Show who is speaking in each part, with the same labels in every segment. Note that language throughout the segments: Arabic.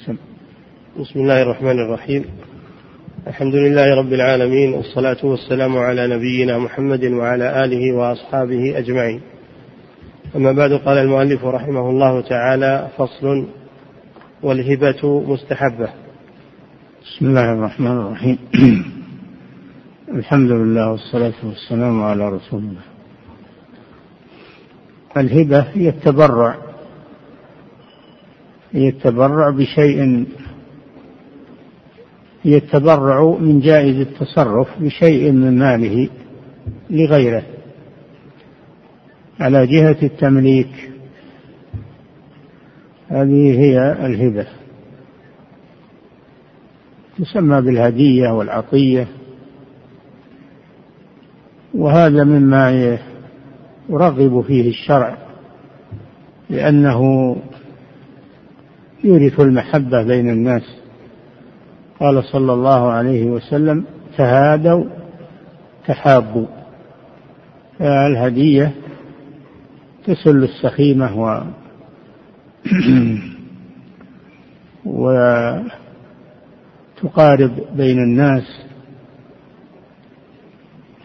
Speaker 1: بسم الله الرحمن الرحيم. الحمد لله رب العالمين والصلاة والسلام على نبينا محمد وعلى آله وأصحابه أجمعين. أما بعد قال المؤلف رحمه الله تعالى فصل والهبة مستحبة.
Speaker 2: بسم الله الرحمن الرحيم. الحمد لله والصلاة والسلام على رسول الله. الهبة هي التبرع. هي التبرع بشيء هي التبرع من جائز التصرف بشيء من ماله لغيره. على جهة التمليك هذه هي الهبة. تسمى بالهدية والعطية. وهذا مما يرغب فيه الشرع لأنه يورث المحبة بين الناس. قال صلى الله عليه وسلم تهادوا تحابوا. الهدية تسل السخيمة و وتقارب بين الناس.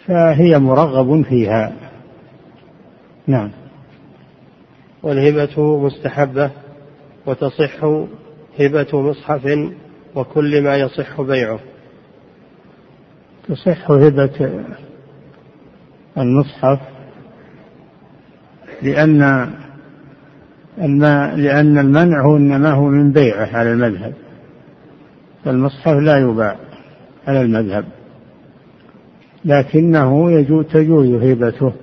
Speaker 2: فهي مرغب فيها. نعم.
Speaker 1: والهبة مستحبة. وتصح هبة مصحف وكل ما يصح بيعه.
Speaker 2: تصح هبة المصحف لأن الماء لأن المنع هو إنما هو من بيعه على المذهب. فالمصحف لا يباع على المذهب. لكنه يجوز تجوز هبته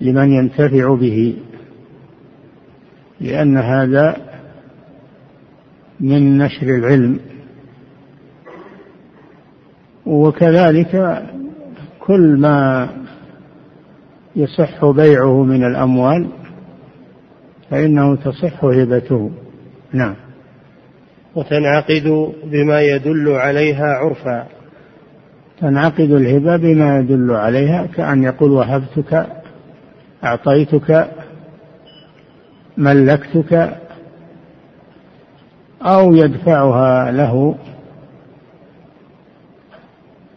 Speaker 2: لمن ينتفع به لأن هذا من نشر العلم. وكذلك كل ما يصح بيعه من الأموال فإنه تصح هبته. نعم.
Speaker 1: وتنعقد بما يدل عليها عرفا.
Speaker 2: تنعقد الهبة بما يدل عليها كأن يقول وهبتك أعطيتك ملكتك أو يدفعها له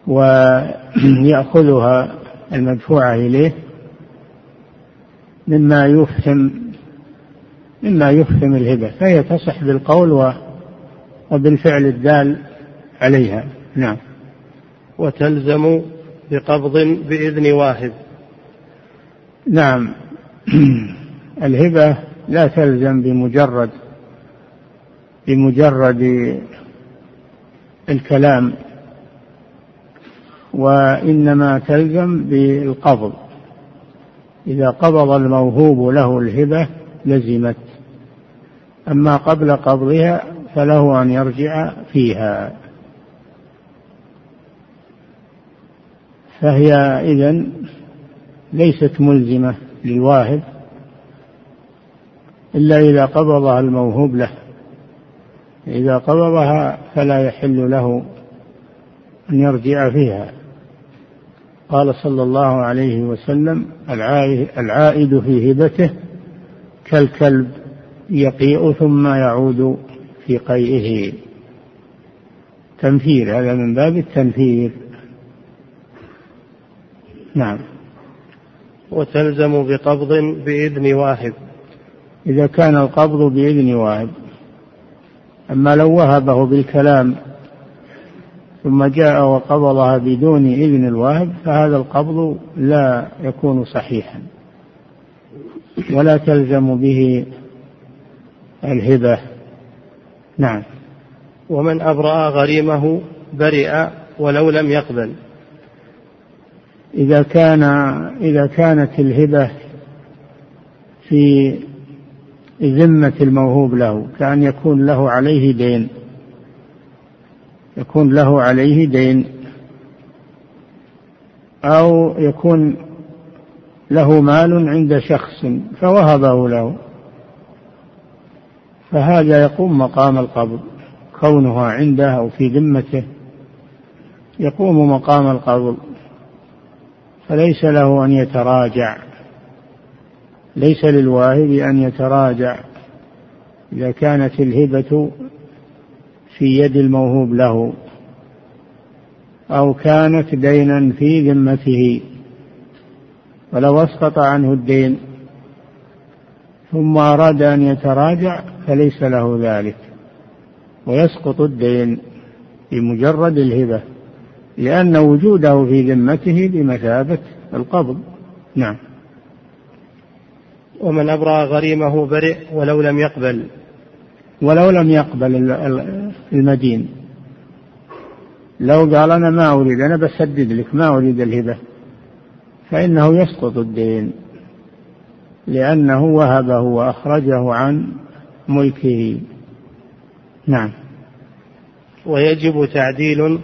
Speaker 2: ويأخذها المدفوعة إليه مما يفهم مما يفهم الهبة فهي تصح بالقول وبالفعل الدال عليها. نعم.
Speaker 1: وتلزم بقبض بإذن واهب
Speaker 2: نعم. الهبة لا تلزم بمجرد بمجرد الكلام وإنما تلزم بالقبض. إذا قبض الموهوب له الهبة لزمت. أما قبل قبضها فله أن يرجع فيها. فهي إذن ليست ملزمة للواهب إلا إذا قبضها الموهوب له. إذا قبضها فلا يحل له أن يرجع فيها. قال صلى الله عليه وسلم العائد في هبته كالكلب يقيء ثم يعود في قيئه. تنفير هذا من باب التنفير. نعم.
Speaker 1: وتلزم بقبض بإذن واهب
Speaker 2: إذا كان القبض بإذن واهب أما لو وهبه بالكلام ثم جاء وقبضها بدون إذن الواهب فهذا القبض لا يكون صحيحا. ولا تلزم به الهبة. نعم.
Speaker 1: ومن أبرأ غريمه برئ ولو لم يقبل.
Speaker 2: إذا كان إذا كانت الهبة في ذمة الموهوب له كأن يكون له عليه دين. يكون له عليه دين. أو يكون له مال عند شخص فوهبه له. فهذا يقوم مقام القبض كونها عنده أو في ذمته. يقوم مقام القبض. فليس له أن يتراجع. ليس للواهب أن يتراجع إذا كانت الهبة في يد الموهوب له أو كانت دينا في ذمته ولو أسقط عنه الدين ثم أراد أن يتراجع فليس له ذلك ويسقط الدين بمجرد الهبة لأن وجوده في ذمته بمثابة القبض. نعم.
Speaker 1: ومن أبرأ غريمه برئ ولو لم يقبل.
Speaker 2: ولو لم يقبل المدين. لو قال أنا ما أريد أنا بسدد لك ما أريد الهبة. فإنه يسقط الدين لأنه وهبه وأخرجه عن ملكه. نعم.
Speaker 1: ويجب تعديل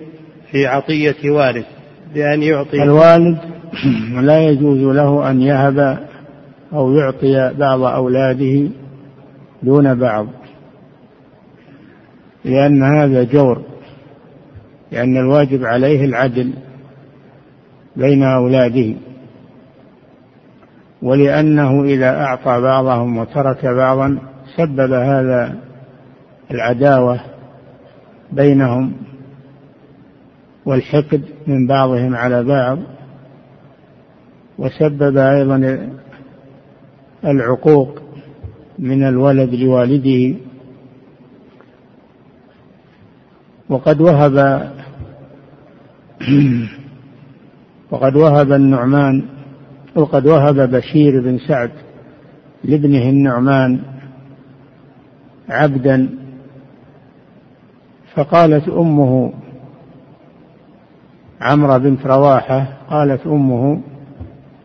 Speaker 1: في عطية وارث بأن يعطي.
Speaker 2: الوالد لا يجوز له أن يهب أو يعطي بعض أولاده دون بعض. لأن هذا جور لأن الواجب عليه العدل بين أولاده. ولأنه إذا أعطى بعضهم وترك بعضا سبب هذا العداوة بينهم والحقد من بعضهم على بعض. وسبب أيضا العقوق من الولد لوالده. وقد وهب وقد وهب النعمان وقد وهب بشير بن سعد لابنه النعمان عبدا. فقالت أمه عمرو بنت رواحة قالت أمه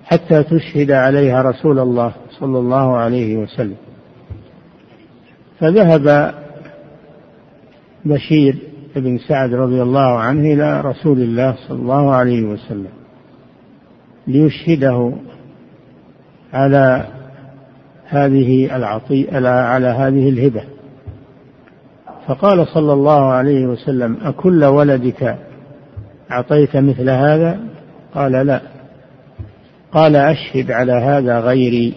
Speaker 2: حتى تشهد عليها رسول الله. صلى الله عليه وسلم. فذهب بشير بن سعد رضي الله عنه إلى رسول الله صلى الله عليه وسلم ليشهده على هذه العطي على هذه الهبة. فقال صلى الله عليه وسلم أكل ولدك أعطيت مثل هذا؟ قال لا. قال أشهد على هذا غيري.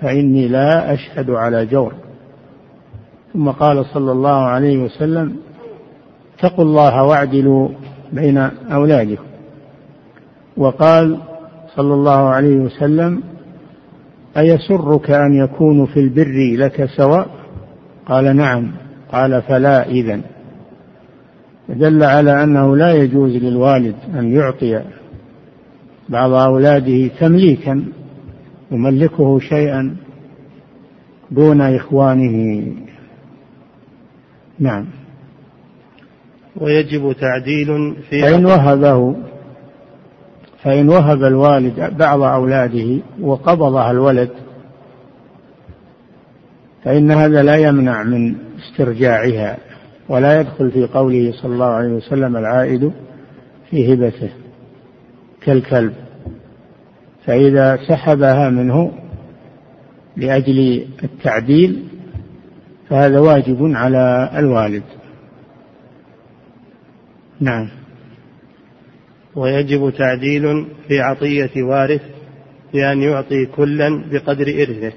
Speaker 2: فإني لا أشهد على جور. ثم قال صلى الله عليه وسلم اتقوا الله واعدلوا بين أولادكم. وقال صلى الله عليه وسلم أيسرك أن يكونوا في البر لك سواء؟ قال نعم. قال فلا إذن. دل على أنه لا يجوز للوالد أن يعطي بعض أولاده تمليكا يملكه شيئا دون إخوانه. نعم.
Speaker 1: ويجب تعديل في
Speaker 2: فإن وهبه فإن وهب الوالد بعض أولاده وقبضها الولد فإن هذا لا يمنع من استرجاعها ولا يدخل في قوله صلى الله عليه وسلم العائد في هبته كالكلب. فإذا سحبها منه لأجل التعديل فهذا واجب على الوالد. نعم.
Speaker 1: ويجب تعديل في عطية وارث بأن يعطي كلا بقدر إرثه.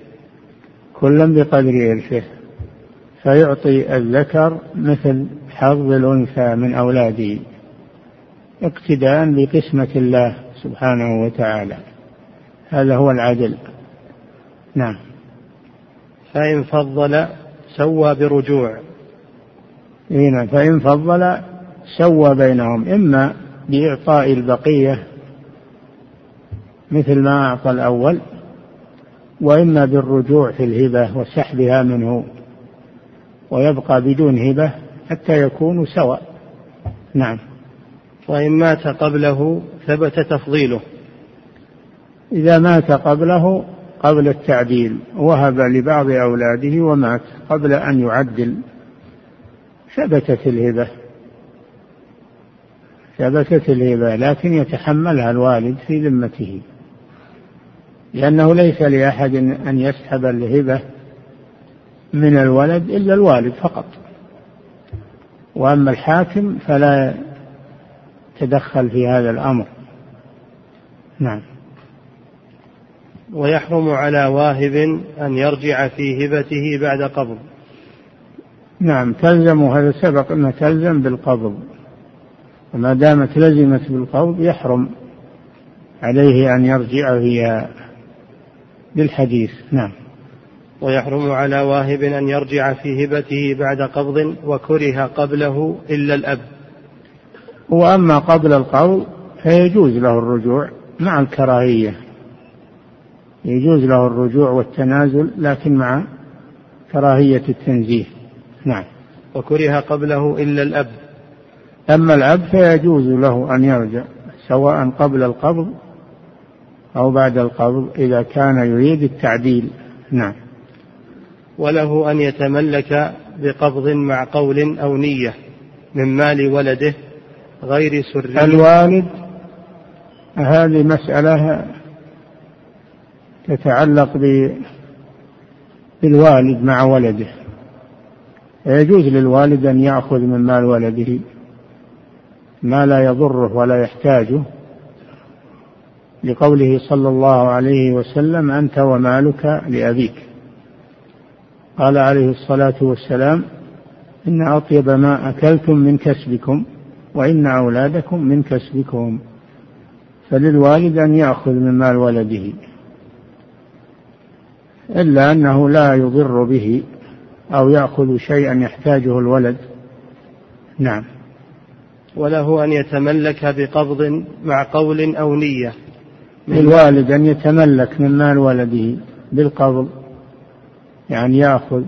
Speaker 2: كلا بقدر إرثه. فيعطي الذكر مثل حظ الأنثى من أولاده اقتداء بقسمة الله سبحانه وتعالى. هذا هو العدل نعم.
Speaker 1: فإن فضل سوى برجوع.
Speaker 2: هنا فإن فضل سوى بينهم. إما بإعطاء البقية مثل ما أعطى الأول وإما بالرجوع في الهبة وسحبها منه ويبقى بدون هبة حتى يكونوا سواء. نعم.
Speaker 1: وإن مات قبله ثبت تفضيله.
Speaker 2: إذا مات قبله قبل التعديل وهب لبعض أولاده ومات قبل أن يعدل. ثبتت الهبة. ثبتت الهبة لكن يتحملها الوالد في ذمته. لأنه ليس لأحد أن يسحب الهبة من الولد إلا الوالد فقط. وأما الحاكم فلا يتدخل في هذا الأمر. نعم.
Speaker 1: ويحرم على واهب أن يرجع في هبته بعد قبض.
Speaker 2: نعم تلزم وهذا سبق أنها تلزم بالقبض. وما دامت لزمت بالقبض يحرم عليه أن يرجع فيها بالحديث. نعم.
Speaker 1: ويحرم على واهب أن يرجع في هبته بعد قبض وكره قبله إلا الأب.
Speaker 2: وأما قبل القبض فيجوز له الرجوع مع الكراهية. يجوز له الرجوع والتنازل لكن مع كراهية التنزيه. نعم.
Speaker 1: وكره قبله إلا الأب.
Speaker 2: أما الأب فيجوز له أن يرجع سواء قبل القبض أو بعد القبض إذا كان يريد التعديل. نعم.
Speaker 1: وله أن يتملك بقبض مع قول أو نية من مال ولده غير سري.
Speaker 2: الوالد هذه مسألة تتعلق بالوالد مع ولده. يجوز للوالد أن يأخذ من مال ولده ما لا يضره ولا يحتاجه لقوله صلى الله عليه وسلم أنت ومالك لأبيك. قال عليه الصلاة والسلام إن أطيب ما أكلتم من كسبكم وإن أولادكم من كسبكم فللوالد أن يأخذ من مال ولده. إلا أنه لا يضر به أو يأخذ شيئا يحتاجه الولد. نعم.
Speaker 1: وله أن يتملك بقبض مع قول أو نية.
Speaker 2: للوالد أن يتملك من مال ولده بالقبض يعني يأخذ.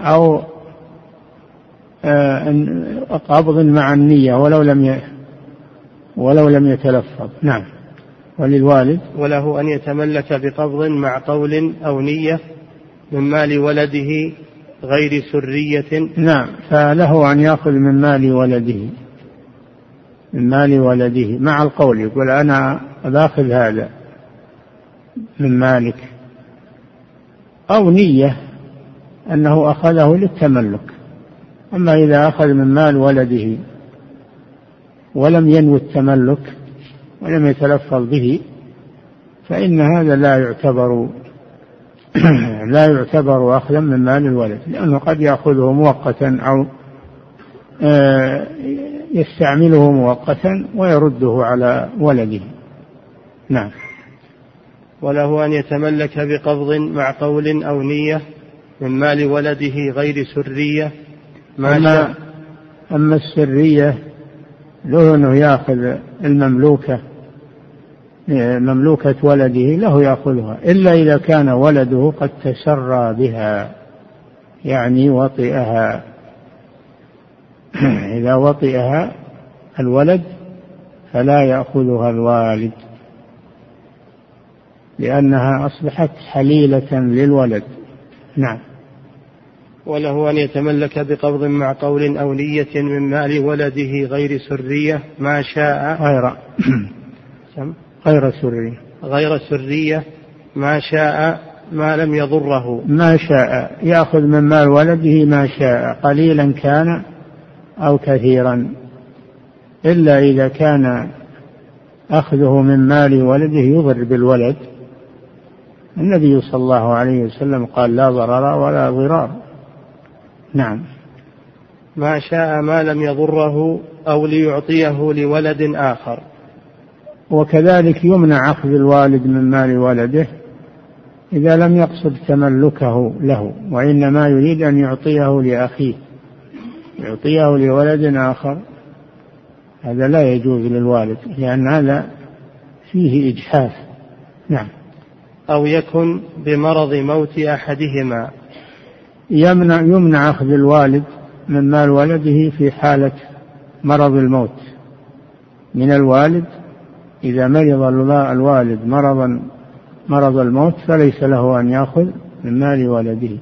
Speaker 2: أو آه، قبض مع النية ولو لم ولو لم يتلفظ. نعم. وللوالد؟
Speaker 1: وله أن يتملك بقبض مع قول أو نية من مال ولده غير سرية.
Speaker 2: نعم فله أن يأخذ من مال ولده من مال ولده مع القول يقول أنا بأخذ هذا من مالك. أو نية أنه أخذه للتملك. أما إذا أخذ من مال ولده ولم ينوي التملك ولم يتلفظ به فإن هذا لا يعتبر لا يعتبر أخذا من مال الولد لأنه قد يأخذه مؤقتا أو آه، يستعمله مؤقتا ويرده على ولده. نعم.
Speaker 1: وله أن يتملك بقبض مع قول أو نية من مال ولده غير سرية
Speaker 2: ما أما, أما السرية له أنه يأخذ المملوكة مملوكة ولده له يأخذها إلا إذا كان ولده قد تسرى بها يعني وطئها. إذا وطئها الولد فلا يأخذها الوالد لأنها أصبحت حليلة للولد. نعم.
Speaker 1: وله أن يتملك بقبض مع قول أو نية من مال ولده غير سرية ما شاء
Speaker 2: غير. غير سرية.
Speaker 1: غير سرية ما شاء ما لم يضره.
Speaker 2: ما شاء. يأخذ من مال ولده ما شاء. قليلا كان أو كثيرا. إلا إذا كان أخذه من مال ولده يضر بالولد. النبي صلى الله عليه وسلم قال لا ضرر ولا ضرار. نعم.
Speaker 1: ما شاء ما لم يضره أو ليعطيه لولد آخر.
Speaker 2: وكذلك يمنع أخذ الوالد من مال ولده إذا لم يقصد تملكه له وإنما يريد أن يعطيه لأخيه يعطيه لولد آخر. هذا لا يجوز للوالد لأن هذا فيه إجحاف. نعم.
Speaker 1: أو يكن بمرض موت أحدهما.
Speaker 2: يمنع يمنع أخذ الوالد من مال ولده في حالة مرض الموت. من الوالد إذا مرض الوالد مرضا مرض الموت فليس له أن يأخذ من مال ولده.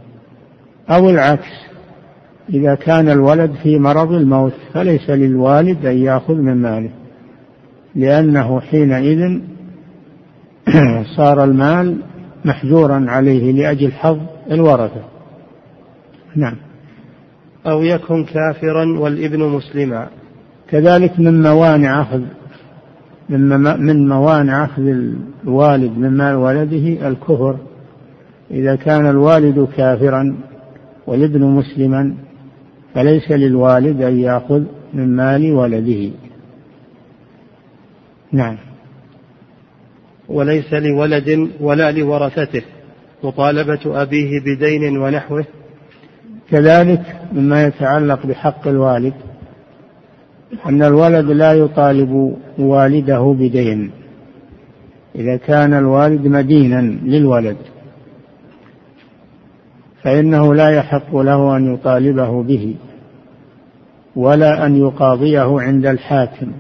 Speaker 2: أو العكس إذا كان الولد في مرض الموت فليس للوالد أن يأخذ من ماله. لأنه حينئذ صار المال محجورا عليه لأجل حظ الورثة. نعم.
Speaker 1: أو يكن كافرا والإبن مسلما.
Speaker 2: كذلك من موانع أخذ من موانع أخذ الوالد من مال ولده الكفر. إذا كان الوالد كافرا والإبن مسلما فليس للوالد أن يأخذ من مال ولده. نعم.
Speaker 1: وليس لولد ولا لورثته. مطالبة أبيه بدين ونحوه.
Speaker 2: كذلك مما يتعلق بحق الوالد أن الولد لا يطالب والده بدين. إذا كان الوالد مدينا للولد فإنه لا يحق له أن يطالبه به ولا أن يقاضيه عند الحاكم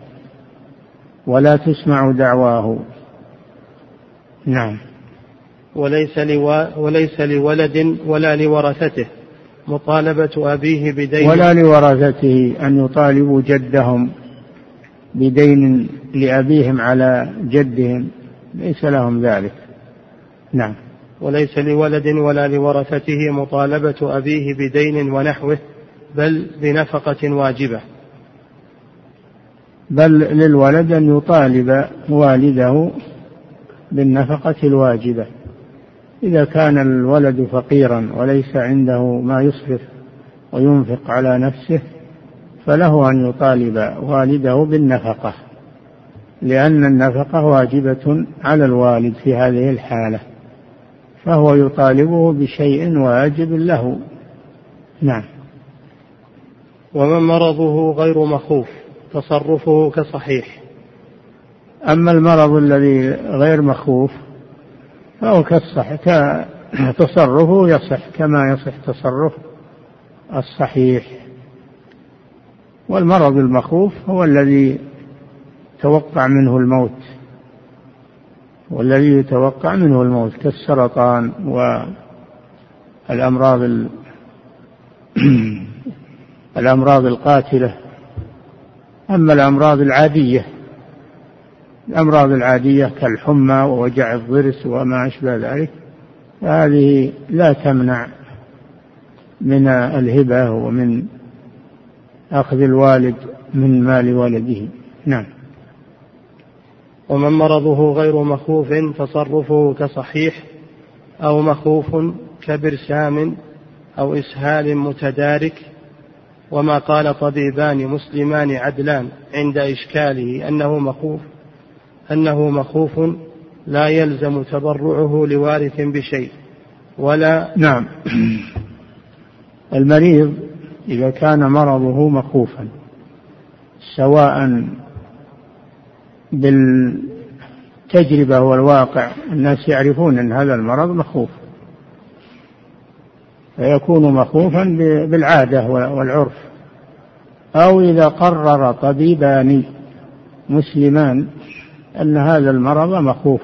Speaker 2: ولا تسمع دعواه. نعم.
Speaker 1: وليس, لو... وليس لولد ولا لورثته. مطالبة أبيه بدين.
Speaker 2: ولا لورثته أن يطالبوا جدهم بدين لأبيهم على جدهم. ليس لهم ذلك. نعم.
Speaker 1: وليس لولد ولا لورثته مطالبة أبيه بدين ونحوه بل بنفقة واجبة.
Speaker 2: بل للولد أن يطالب والده بالنفقة الواجبة. إذا كان الولد فقيرا وليس عنده ما يصرف وينفق على نفسه فله أن يطالب والده بالنفقة لأن النفقة واجبة على الوالد في هذه الحالة فهو يطالبه بشيء واجب له. نعم.
Speaker 1: ومن مرضه غير مخوف تصرفه كصحيح.
Speaker 2: أما المرض الذي غير مخوف فهو كالصح تصرفه يصح كما يصح تصرف الصحيح. والمرض المخوف هو الذي توقع منه الموت. والذي يتوقع منه الموت كالسرطان والأمراض الأمراض القاتلة. أما الأمراض العادية الأمراض العادية كالحمى ووجع الضرس وما أشبه ذلك. هذه لا تمنع من الهبة ومن أخذ الوالد من مال ولده نعم.
Speaker 1: ومن مرضه غير مخوف تصرفه كصحيح أو مخوف كبرسام أو إسهال متدارك. وما قال طبيبان مسلمان عدلان عند إشكاله أنه مخوف. أنه مخوف لا يلزم تبرعه لوارث بشيء ولا
Speaker 2: نعم. المريض إذا كان مرضه مخوفا سواء بالتجربة والواقع الناس يعرفون أن هذا المرض مخوف فيكون مخوفا بالعادة والعرف. أو إذا قرر طبيبان مسلمان أن هذا المرض مخوف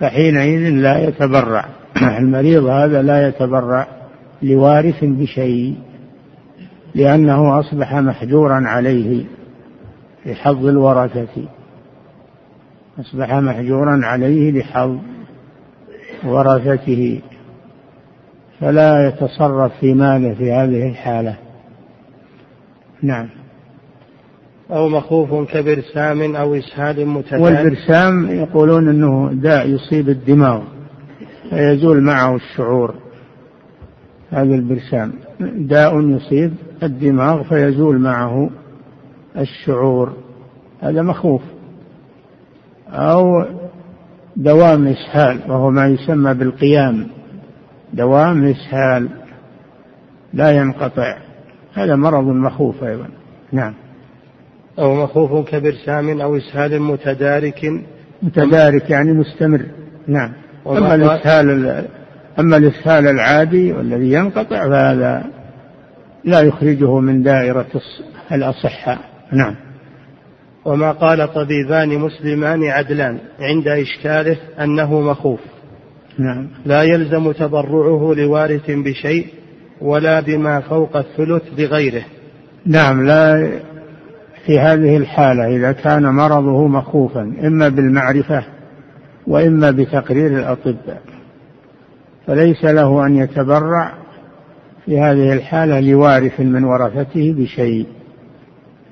Speaker 2: فحينئذ لا يتبرع المريض هذا لا يتبرع لوارث بشيء لأنه أصبح محجورا عليه في حظ الورثة. أصبح محجورا عليه لحظ ورثته. فلا يتصرف في ماله في هذه الحالة. نعم.
Speaker 1: أو مخوف كبرسام أو إسهال متتالي
Speaker 2: والبرسام يقولون أنه داء يصيب الدماغ فيزول معه الشعور هذا البرسام. داء يصيب الدماغ فيزول معه الشعور هذا مخوف. أو دوام إسهال وهو ما يسمى بالقيام. دوام إسهال لا ينقطع هذا مرض مخوف أيضا. نعم.
Speaker 1: أو مخوف كبرسام أو إسهال متدارك.
Speaker 2: متدارك يعني مستمر. نعم. أما الإسهال أما الإسهال العادي والذي ينقطع فهذا لا يخرجه من دائرة الأصحاء. نعم.
Speaker 1: وما قال طبيبان مسلمان عدلان عند إشكاله أنه مخوف.
Speaker 2: نعم.
Speaker 1: لا يلزم تبرعه لوارث بشيء ولا بما فوق الثلث بغيره.
Speaker 2: نعم لا في هذه الحالة إذا كان مرضه مخوفا إما بالمعرفة وإما بتقرير الأطباء. فليس له أن يتبرع في هذه الحالة لوارث من ورثته بشيء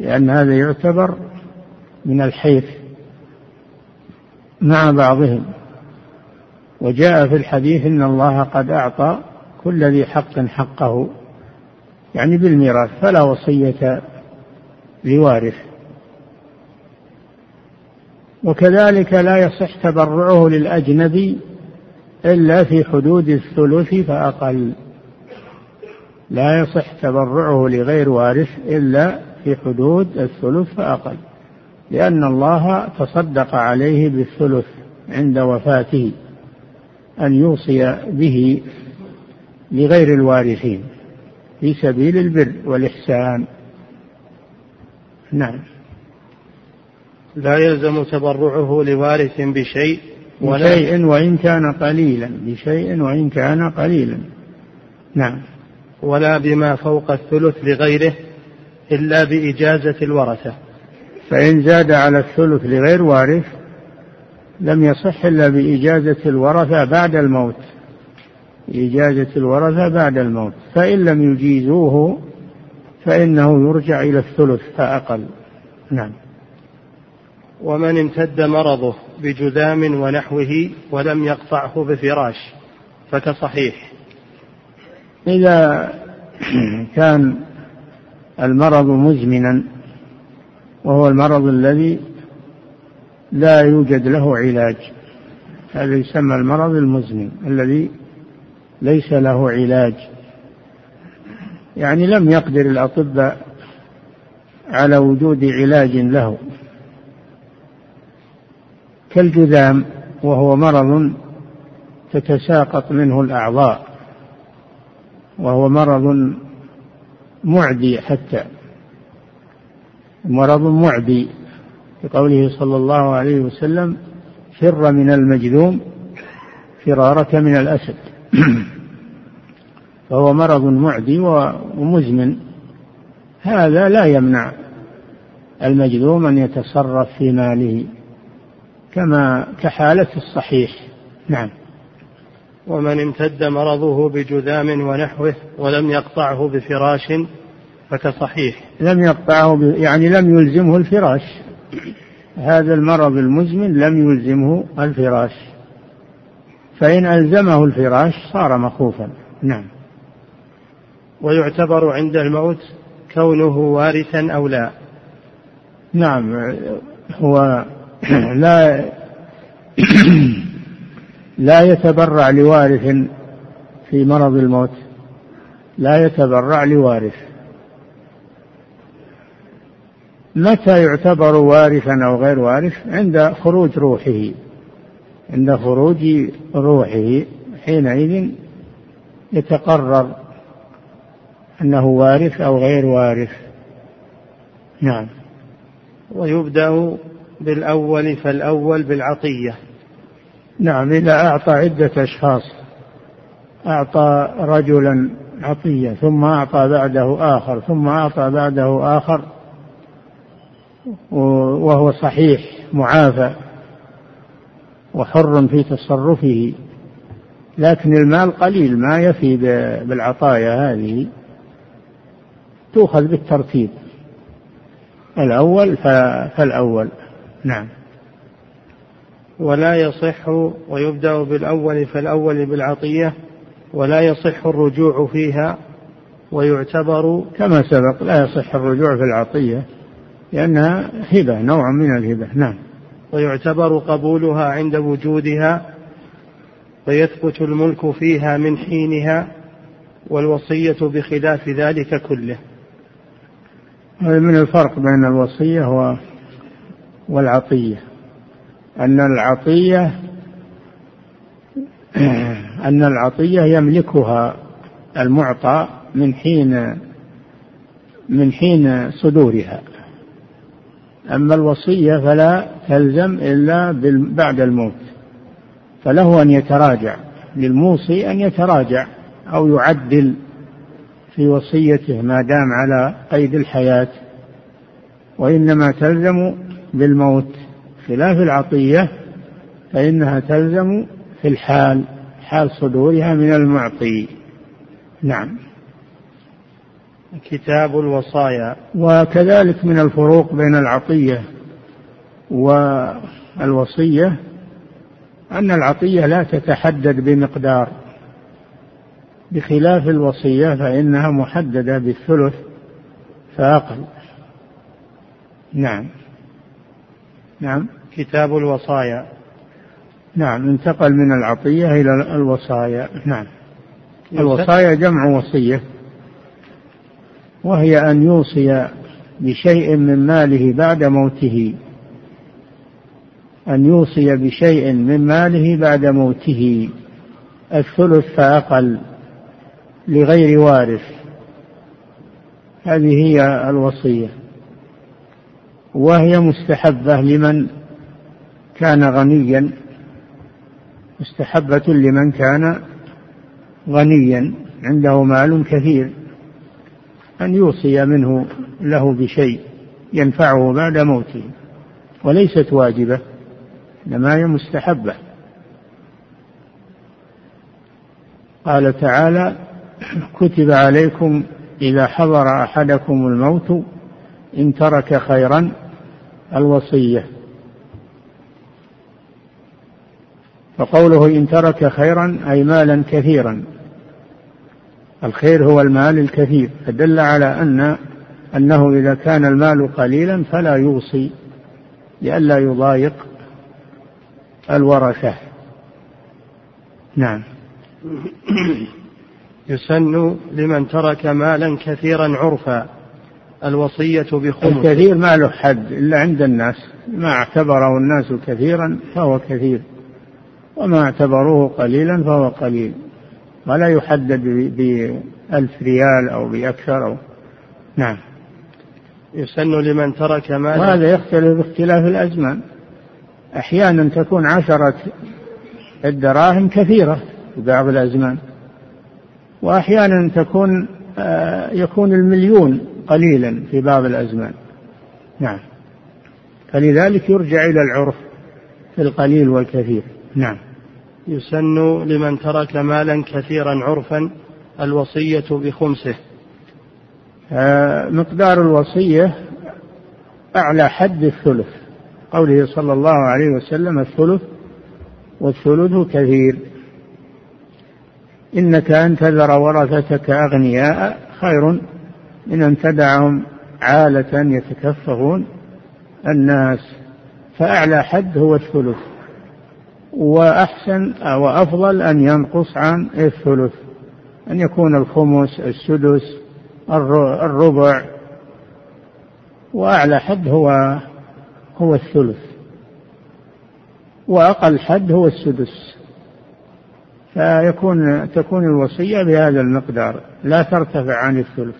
Speaker 2: لأن هذا يعتبر من الحيف مع بعضهم. وجاء في الحديث إن الله قد أعطى كل ذي حق حقه يعني بالميراث فلا وصية لوارث. وكذلك لا يصح تبرعه للأجنبي إلا في حدود الثلث فأقل. لا يصح تبرعه لغير وارث إلا في حدود الثلث فأقل. لأن الله تصدق عليه بالثلث عند وفاته أن يوصي به لغير الوارثين في سبيل البر والإحسان. نعم.
Speaker 1: لا يلزم تبرعه لوارث بشيء
Speaker 2: بشيء وإن كان قليلا بشيء وإن كان قليلا. نعم.
Speaker 1: ولا بما فوق الثلث لغيره إلا بإجازة الورثة.
Speaker 2: فإن زاد على الثلث لغير وارث لم يصح إلا بإجازة الورثة بعد الموت. إجازة الورثة بعد الموت. فإن لم يجيزوه فإنه يرجع إلى الثلث فأقل. نعم.
Speaker 1: ومن امتد مرضه بجذام ونحوه ولم يقطعه بفراش فكصحيح
Speaker 2: إذا كان المرض مزمنا وهو المرض الذي لا يوجد له علاج هذا يسمى المرض المزمن الذي ليس له علاج. يعني لم يقدر الأطباء على وجود علاج له. كالجذام وهو مرض تتساقط منه الأعضاء وهو مرض معدي حتى مرض معدي لقوله صلى الله عليه وسلم فر من المجذوم فرارك من الأسد. فهو مرض معدي ومزمن. هذا لا يمنع المجذوم أن يتصرف في ماله كما كحالة الصحيح. نعم.
Speaker 1: ومن امتد مرضه بجذام ونحوه ولم يقطعه بفراش فكصحيح.
Speaker 2: لم يقطعه ب... يعني لم يلزمه الفراش. هذا المرض المزمن لم يلزمه الفراش. فإن ألزمه الفراش صار مخوفا. نعم.
Speaker 1: ويعتبر عند الموت كونه وارثا أو لا.
Speaker 2: نعم هو لا لا يتبرع لوارث في مرض الموت. لا يتبرع لوارث. متى يعتبر وارثا أو غير وارث؟ عند خروج روحه. عند خروج روحه حينئذ يتقرر أنه وارث أو غير وارث. نعم.
Speaker 1: ويبدأ بالأول فالأول بالعطية.
Speaker 2: نعم إذا أعطى عدة أشخاص أعطى رجلا عطية ثم أعطى بعده آخر ثم أعطى بعده آخر وهو صحيح معافى وحر في تصرفه. لكن المال قليل ما يفي بالعطايا هذه. تؤخذ بالترتيب. الأول فالأول. نعم.
Speaker 1: ولا يصح ويبدأ بالأول فالأول بالعطية ولا يصح الرجوع فيها ويعتبر
Speaker 2: كما سبق لا يصح الرجوع في العطية لأنها هبة نوع من الهبة. نعم.
Speaker 1: ويعتبر قبولها عند وجودها فيثبت الملك فيها من حينها والوصية بخلاف ذلك كله.
Speaker 2: هذا من الفرق بين الوصية والعطية. أن العطية أن العطية يملكها المعطى من حين من حين صدورها. أما الوصية فلا تلزم إلا بعد الموت. فله أن يتراجع. للموصي أن يتراجع أو يعدل في وصيته ما دام على قيد الحياة وإنما تلزم بالموت. خلاف العطية فإنها تلزم في الحال حال صدورها من المعطي. نعم.
Speaker 1: كتاب الوصايا.
Speaker 2: وكذلك من الفروق بين العطية والوصية أن العطية لا تتحدد بمقدار. بخلاف الوصية فإنها محددة بالثلث فأقل. نعم. نعم.
Speaker 1: كتاب الوصايا.
Speaker 2: نعم. انتقل من العطية إلى الوصايا. نعم. الوصايا جمع وصية وهي أن يوصي بشيء من ماله بعد موته. أن يوصي بشيء من ماله بعد موته. الثلث فأقل. لغير وارث. هذه هي الوصية. وهي مستحبة لمن كان غنيا. مستحبة لمن كان غنيا. عنده مال كثير. أن يوصي منه له بشيء ينفعه بعد موته. وليست واجبة إنما هي مستحبة. قال تعالى كتب عليكم إذا حضر أحدكم الموت إن ترك خيرا الوصية. فقوله إن ترك خيرا أي مالا كثيرا. الخير هو المال الكثير. فدل على أن أنه إذا كان المال قليلا فلا يوصي لئلا يضايق الورثة. نعم.
Speaker 1: يسن لمن ترك مالا كثيرا عرفا الوصية بخمس.
Speaker 2: الكثير ما له حد إلا عند الناس ما اعتبره الناس كثيرا فهو كثير وما اعتبروه قليلا فهو قليل. ولا يحدد بألف ريال أو بأكثر أو نعم.
Speaker 1: يسن لمن ترك مالا.
Speaker 2: وهذا يختلف باختلاف الأزمان. أحيانا تكون عشرة الدراهم كثيرة في بعض الأزمان. وأحيانا تكون آه، يكون المليون قليلا في بعض الأزمان. نعم. فلذلك يرجع إلى العرف في القليل والكثير. نعم.
Speaker 1: يسن لمن ترك مالا كثيرا عرفا الوصية بخمسه.
Speaker 2: آه، مقدار الوصية أعلى حد الثلث. قوله صلى الله عليه وسلم الثلث والثلث كثير. إنك أن تذر ورثتك أغنياء خير من أن تدعهم عالة يتكففون الناس. فأعلى حد هو الثلث وأحسن وأفضل أن ينقص عن الثلث أن يكون الخمس السدس الربع. وأعلى حد هو هو الثلث وأقل حد هو السدس. فيكون تكون الوصية بهذا المقدار. لا ترتفع عن الثلث.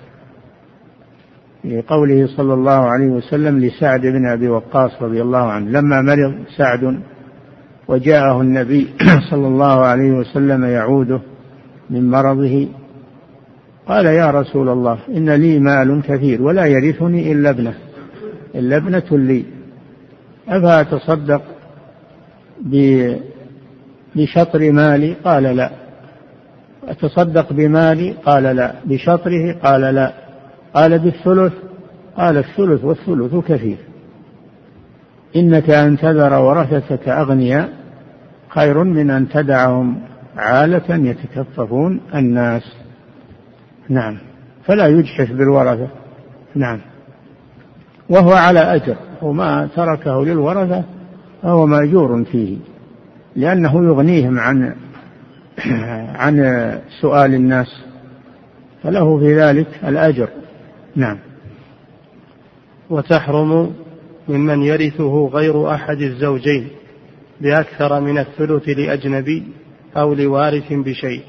Speaker 2: لقوله صلى الله عليه وسلم لسعد بن أبي وقاص رضي الله عنه لما مرض سعد وجاءه النبي صلى الله عليه وسلم يعوده من مرضه قال يا رسول الله إن لي مال كثير ولا يرثني إلا ابنة إلا ابنة لي. أفأتصدق بشطر مالي قال لا. أتصدق بمالي قال لا. بشطره قال لا. قال بالثلث قال الثلث والثلث كثير. إنك أن تذر ورثتك أغنياء خير من أن تدعهم عالة يتكففون الناس. نعم. فلا يجحف بالورثة. نعم. وهو على أجر. وما تركه للورثة فهو مأجور فيه. لأنه يغنيهم عن عن سؤال الناس فله في ذلك الأجر. نعم.
Speaker 1: وتحرم ممن يرثه غير أحد الزوجين بأكثر من الثلث لأجنبي أو لوارث بشيء.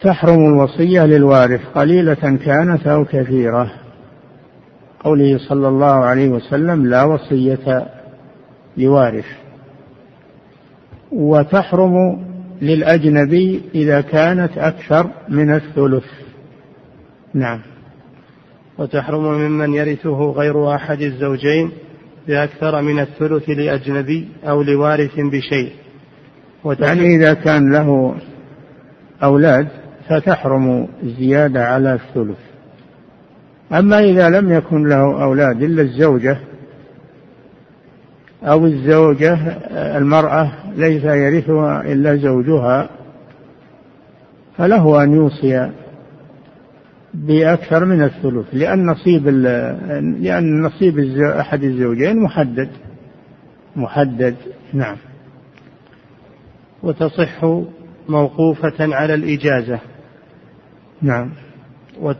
Speaker 2: تحرم الوصية للوارث قليلة كانت أو كثيرة. قوله صلى الله عليه وسلم لا وصية لوارث. وتحرم للأجنبي إذا كانت أكثر من الثلث. نعم.
Speaker 1: وتحرم ممن يرثه غير أحد الزوجين بأكثر من الثلث لأجنبي أو لوارث بشيء.
Speaker 2: يعني إذا كان له أولاد فتحرم الزيادة على الثلث. أما إذا لم يكن له أولاد إلا الزوجة أو الزوجة المرأة ليس يرثها إلا زوجها فله أن يوصي بأكثر من الثلث لأن نصيب لأن نصيب أحد الزوجين محدد محدد نعم.
Speaker 1: وتصح موقوفة على الإجازة.
Speaker 2: نعم.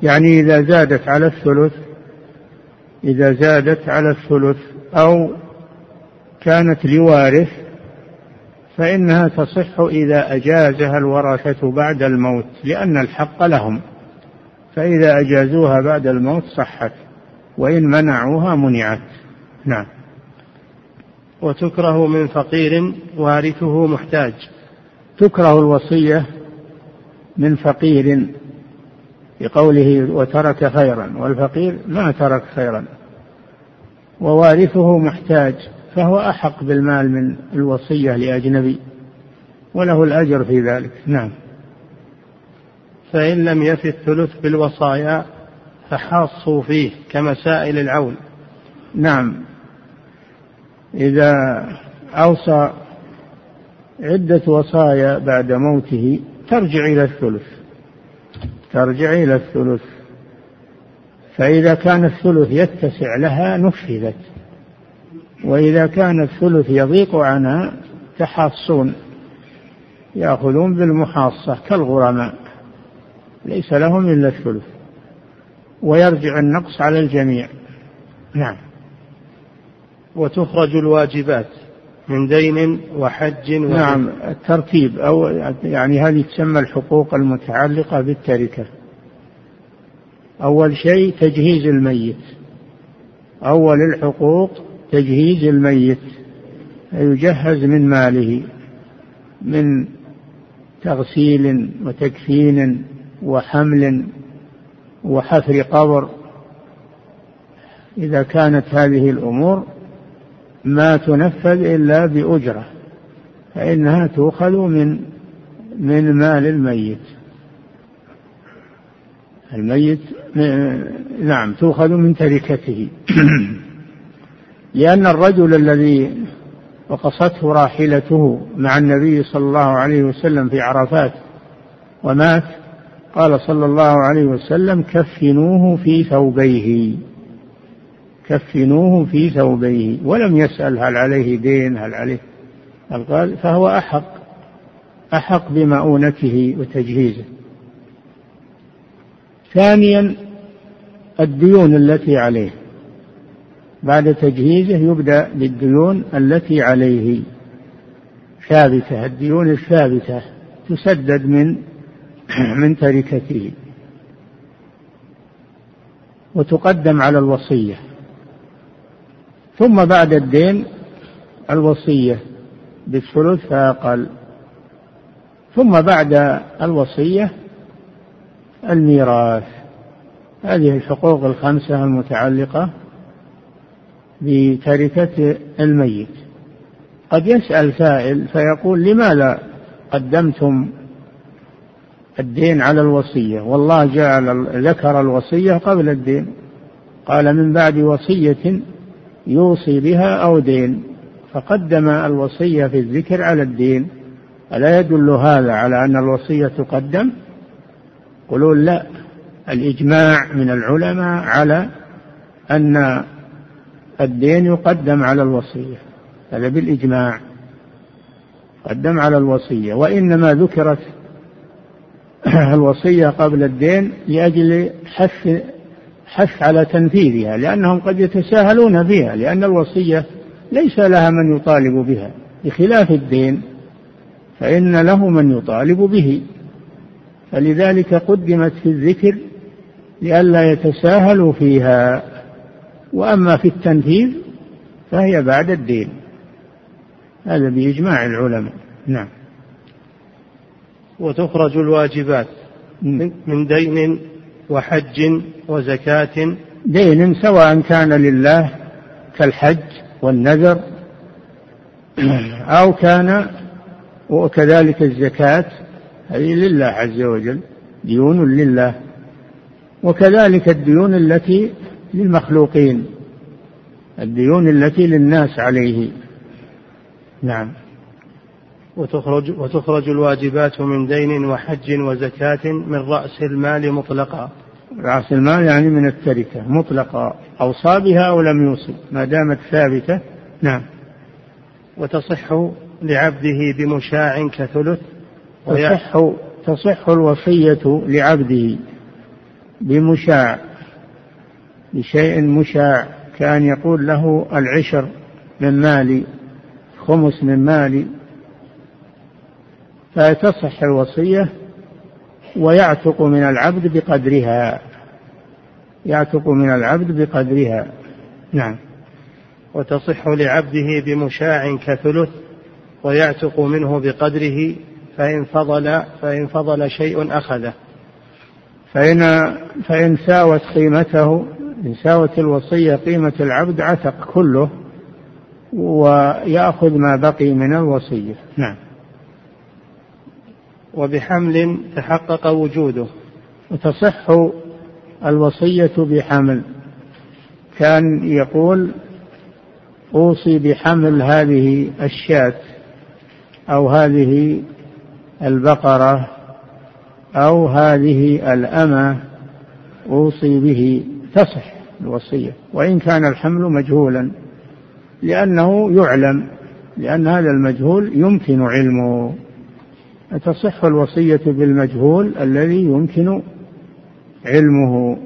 Speaker 2: يعني إذا زادت على الثلث إذا زادت على الثلث أو كانت لوارث فإنها تصح إذا أجازها الورثة بعد الموت لأن الحق لهم. فإذا أجازوها بعد الموت صحت وإن منعوها منعت. نعم.
Speaker 1: وتكره من فقير وارثه محتاج.
Speaker 2: تكره الوصية من فقير بقوله وترك خيرا والفقير ما ترك خيرا ووارثه محتاج. فهو أحق بالمال من الوصية لأجنبي وله الأجر في ذلك. نعم.
Speaker 1: فإن لم يف الثلث بالوصايا فحاصوا فيه كمسائل العون.
Speaker 2: نعم. إذا أوصى عدة وصايا بعد موته ترجع إلى الثلث. ترجع إلى الثلث. فإذا كان الثلث يتسع لها نفذت. وإذا كان الثلث يضيق عنها تحاصون يأخذون بالمحاصة كالغرماء ليس لهم إلا الثلث ويرجع النقص على الجميع. نعم.
Speaker 1: وتخرج الواجبات من دين وحج
Speaker 2: نعم الترتيب أو يعني هذه تسمى الحقوق المتعلقة بالتركة. أول شيء تجهيز الميت أول الحقوق تجهيز الميت يجهز من ماله من تغسيل وتكفين وحمل وحفر قبر. إذا كانت هذه الأمور ما تنفذ إلا بأجرة فإنها تؤخذ من من مال الميت. الميت نعم تؤخذ من تركته. لأن الرجل الذي وقصته راحلته مع النبي صلى الله عليه وسلم في عرفات ومات قال صلى الله عليه وسلم كفنوه في ثوبيه كفنوه في ثوبيه ولم يسأل هل عليه دين هل عليه قال فهو أحق أحق بمؤونته وتجهيزه. ثانيا الديون التي عليه. بعد تجهيزه يبدأ بالديون التي عليه. ثابتة الديون الثابتة تسدد من من تركته. وتقدم على الوصية. ثم بعد الدين الوصية بالثلث فأقل. ثم بعد الوصية الميراث. هذه الحقوق الخمسة المتعلقة بتركة الميت. قد يسأل سائل فيقول لماذا قدمتم الدين على الوصية؟ والله جعل ذكر الوصية قبل الدين. قال من بعد وصية يوصي بها أو دين. فقدم الوصية في الذكر على الدين. ألا يدل هذا على أن الوصية تقدم؟ يقولون لا. الإجماع من العلماء على أن الدين يقدم على الوصية هذا بالإجماع. قدم على الوصية وإنما ذكرت الوصية قبل الدين لأجل حث حث على تنفيذها لأنهم قد يتساهلون فيها لأن الوصية ليس لها من يطالب بها بخلاف الدين فإن له من يطالب به. فلذلك قدمت في الذكر لئلا يتساهلوا فيها. وأما في التنفيذ فهي بعد الدين. هذا بإجماع العلماء. نعم.
Speaker 1: وتخرج الواجبات من دين وحج وزكاة.
Speaker 2: دين سواء كان لله كالحج والنذر أو كان وكذلك الزكاة هذه لله عز وجل ديون لله. وكذلك الديون التي للمخلوقين الديون التي للناس عليه. نعم.
Speaker 1: وتخرج وتخرج الواجبات من دين وحج وزكاة من رأس المال مطلقا.
Speaker 2: رأس المال يعني من التركة مطلقة. أوصى بها أو لم يوصي ما دامت ثابتة. نعم.
Speaker 1: وتصح لعبده بمشاع كثلث
Speaker 2: تصح تصح الوصية لعبده بمشاع. بشيء مشاع كأن يقول له العشر من مالي خمس من مالي. فتصح الوصية ويعتق من العبد بقدرها. يعتق من العبد بقدرها. نعم.
Speaker 1: وتصح لعبده بمشاع كثلث ويعتق منه بقدره فإن فضل فإن فضل شيء أخذه.
Speaker 2: فإن فإن ساوت قيمته إن ساوت الوصية قيمة العبد عتق كله ويأخذ ما بقي من الوصية. نعم.
Speaker 1: وبحمل تحقق وجوده.
Speaker 2: وتصح الوصية بحمل. كان يقول أوصي بحمل هذه الشاة أو هذه البقرة أو هذه الأمة أوصي به تصح الوصية وإن كان الحمل مجهولا لأنه يعلم لأن هذا المجهول يمكن علمه. تصح الوصية بالمجهول الذي يمكن علمه؟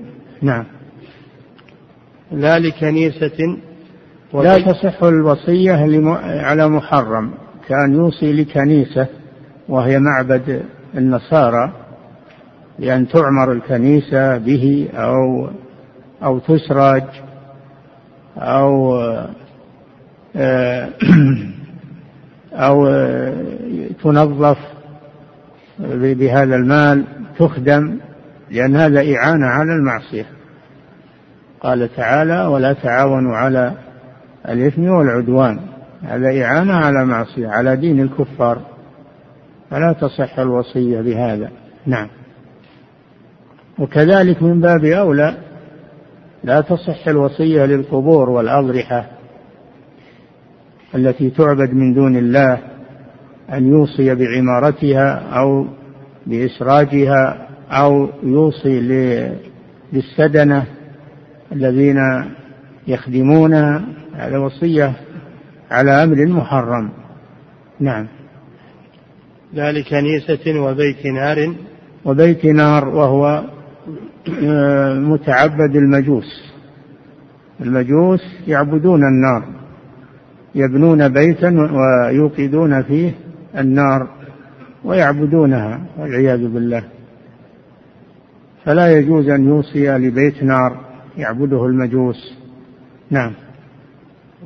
Speaker 2: نعم.
Speaker 1: لا لكنيسة
Speaker 2: لا تصح الوصية على محرم كأن يوصي لكنيسة وهي معبد النصارى لأن تعمر الكنيسة به أو أو تسرج أو آه، أو تنظف بهذا المال تخدم لأن هذا إعانة على المعصية. قال تعالى ولا تعاونوا على الإثم والعدوان هذا إعانة على معصية على دين الكفار. فلا تصح الوصية بهذا. نعم. وكذلك من باب أولى لا تصح الوصية للقبور والأضرحة التي تعبد من دون الله أن يوصي بعمارتها أو بإسراجها أو يوصي للسدنة الذين يخدمونها هذا وصية على أمر محرم. نعم.
Speaker 1: لا لكنيسة وبيت نار.
Speaker 2: وبيت نار وهو متعبد المجوس. المجوس يعبدون النار يبنون بيتا ويوقدون فيه النار ويعبدونها والعياذ بالله. فلا يجوز أن يوصي لبيت نار يعبده المجوس. نعم.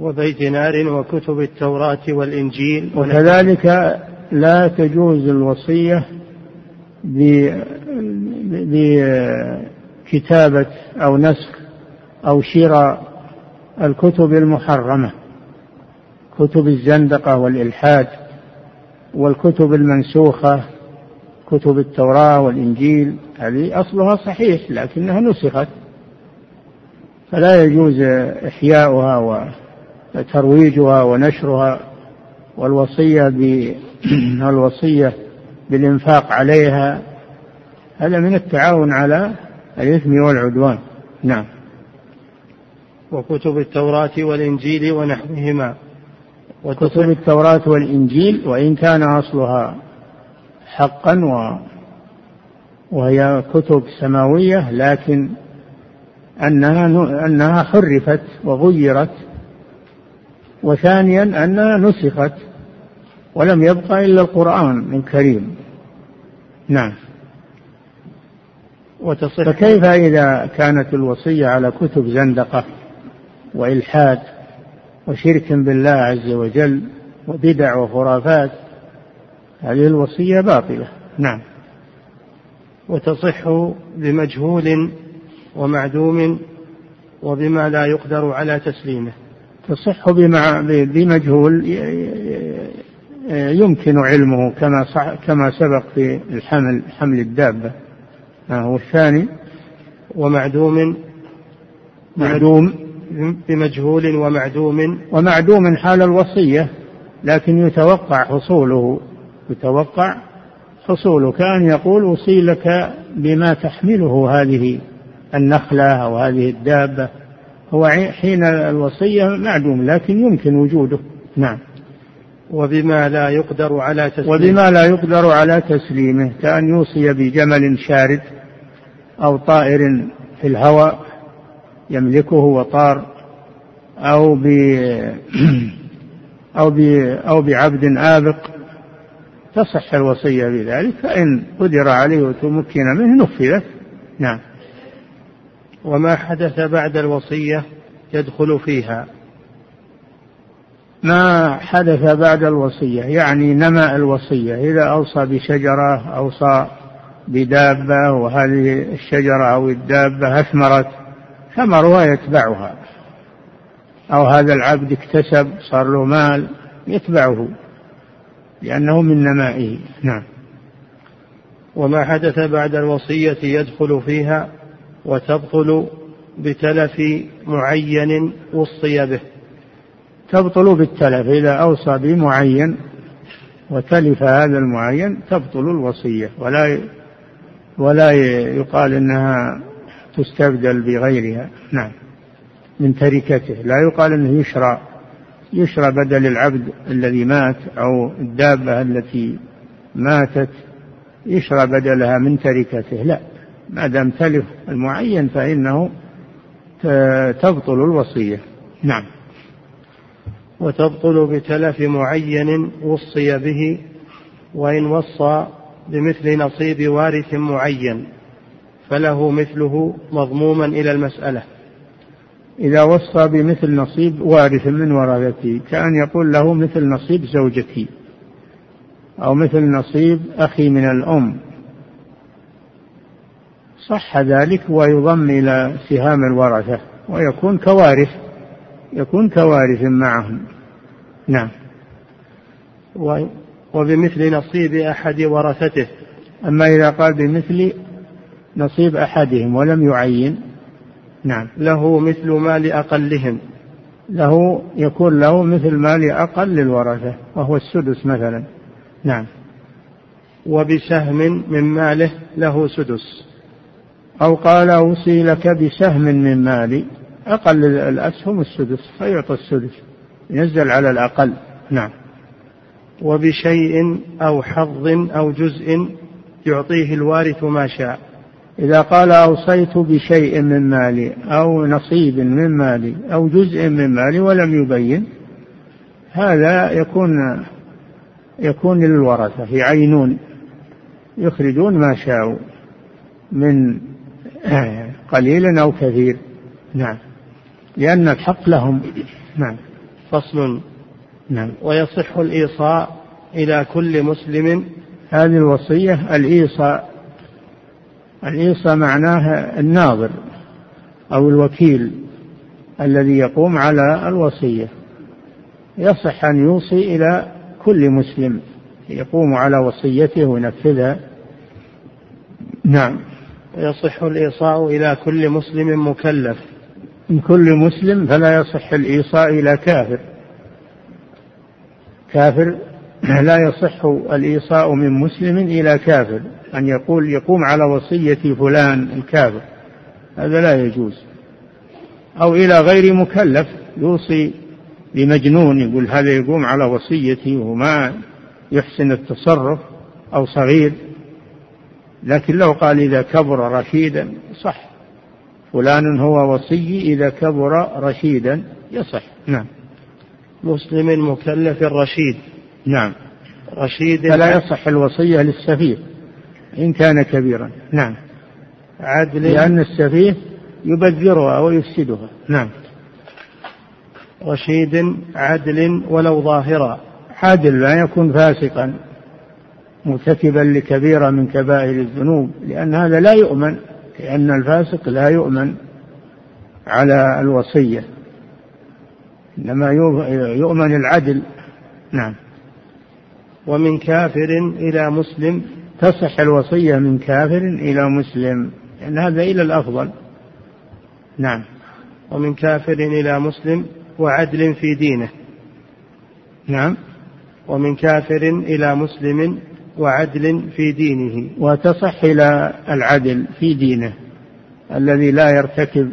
Speaker 1: وبيت نار وكتب التوراة والإنجيل.
Speaker 2: وكذلك لا تجوز الوصية بكتابة أو نسخ أو شراء الكتب المحرمة كتب الزندقة والإلحاد والكتب المنسوخة كتب التوراة والإنجيل هذه أصلها صحيح لكنها نسخت فلا يجوز إحياؤها وترويجها ونشرها والوصية الوصية بالإنفاق عليها هذا من التعاون على الإثم والعدوان. نعم.
Speaker 1: وكتب التوراة والإنجيل ونحوهما.
Speaker 2: كتب التوراة والإنجيل وإن كان أصلها حقا و وهي كتب سماوية لكن أنها أنها حرفت وغيرت. وثانيا أنها نسخت ولم يبقى إلا القرآن الكريم. نعم. وتصح. فكيف إذا كانت الوصية على كتب زندقة وإلحاد وشرك بالله عز وجل وبدع وخرافات هذه الوصية باطلة. نعم.
Speaker 1: وتصح بمجهول ومعدوم وبما لا يقدر على تسليمه.
Speaker 2: تصح بمجهول يمكن علمه كما كما سبق في الحمل حمل الدابة والثاني
Speaker 1: ومعدوم.
Speaker 2: معدوم.
Speaker 1: بمجهول ومعدوم.
Speaker 2: ومعدوم حال الوصية لكن يتوقع حصوله. يتوقع حصوله. كأن يقول أوصي لك بما تحمله هذه النخلة أو هذه الدابة. هو حين الوصية معدوم لكن يمكن وجوده. نعم.
Speaker 1: وبما لا يقدر على
Speaker 2: تسليمه. وبما لا يقدر على تسليمه. كأن يوصي بجمل شارد. أو طائر في الهواء يملكه وطار أو ب أو ب أو بعبد آبق تصح الوصية بذلك فإن قدر عليه وتمكن منه نفذت. نعم.
Speaker 1: وما حدث بعد الوصية يدخل فيها؟
Speaker 2: ما حدث بعد الوصية يعني نماء الوصية إذا أوصى بشجرة أوصى بدابة وهذه الشجرة أو الدابة أثمرت ثمرها يتبعها. أو هذا العبد اكتسب صار له مال يتبعه لأنه من نمائه. نعم.
Speaker 1: وما حدث بعد الوصية يدخل فيها وتبطل بتلف معين وصي به.
Speaker 2: تبطل بالتلف إذا أوصى بمعين وتلف هذا المعين تبطل الوصية ولا ولا يقال إنها تستبدل بغيرها. نعم. من تركته. لا يقال إنه يشرى. يشرى بدل العبد الذي مات أو الدابة التي ماتت. يشرى بدلها من تركته. لا. ما دام تلف المعين فإنه تبطل الوصية. نعم.
Speaker 1: وتبطل بتلف معين وصي به وإن وصى بمثل نصيب وارث معين فله مثله مضموما إلى المسألة.
Speaker 2: إذا وصى بمثل نصيب وارث من ورثته كأن يقول له مثل نصيب زوجتي أو مثل نصيب أخي من الأم. صح ذلك ويضم إلى سهام الورثة ويكون كوارث يكون كوارث معهم. نعم.
Speaker 1: وبمثل نصيب أحد ورثته
Speaker 2: أما إذا قال بمثل نصيب أحدهم ولم يعين
Speaker 1: نعم. له مثل مال أقلهم.
Speaker 2: له يكون له مثل مال أقل الورثة وهو السدس مثلا. نعم.
Speaker 1: وبسهم من ماله له سدس.
Speaker 2: أو قال أوصي لك بسهم من مالي أقل الأسهم السدس فيعطى السدس ينزل على الأقل. نعم.
Speaker 1: وبشيء أو حظ أو جزء يعطيه الوارث ما شاء.
Speaker 2: إذا قال أوصيت بشيء من مالي أو نصيب من مالي أو جزء من مالي ولم يبين هذا يكون يكون للورثة يعينون يخرجون ما شاءوا من قليل أو كثير. نعم. لأن الحق لهم. نعم.
Speaker 1: فصل نعم. ويصح الإيصاء إلى كل مسلم.
Speaker 2: هذه الوصية الإيصاء. الإيصى معناه الناظر أو الوكيل الذي يقوم على الوصية. يصح أن يوصي إلى كل مسلم يقوم على وصيته وينفذها نعم.
Speaker 1: يصح الإيصاء إلى كل مسلم مكلف.
Speaker 2: من كل مسلم فلا يصح الإيصاء إلى كافر. كافر لا يصح الإيصاء من مسلم إلى كافر أن يقول يقوم على وصية فلان الكافر. هذا لا يجوز. أو إلى غير مكلف يوصي بمجنون يقول هذا يقوم على وصيتي وما يحسن التصرف أو صغير. لكن لو قال إذا كبر رشيدا صح فلان هو وصي إذا كبر رشيدا يصح. نعم.
Speaker 1: مسلم مكلف رشيد.
Speaker 2: نعم.
Speaker 1: رشيد
Speaker 2: فلا يصح الوصية للسفيه إن كان كبيرا. نعم.
Speaker 1: عدل.
Speaker 2: لأن السفيه يبذرها ويفسدها. نعم.
Speaker 1: رشيد عدل ولو ظاهرا.
Speaker 2: عادل لا يكون فاسقا مرتكبا لكبيرة من كبائر الذنوب لأن هذا لا يؤمن لأن الفاسق لا يؤمن على الوصية. إنما يؤمن العدل. نعم.
Speaker 1: ومن كافر إلى مسلم.
Speaker 2: تصح الوصية من كافر إلى مسلم لأن هذا إلى الأفضل. نعم.
Speaker 1: ومن كافر إلى مسلم وعدل في دينه.
Speaker 2: نعم.
Speaker 1: ومن كافر إلى مسلم وعدل في دينه.
Speaker 2: وتصح إلى العدل في دينه الذي لا يرتكب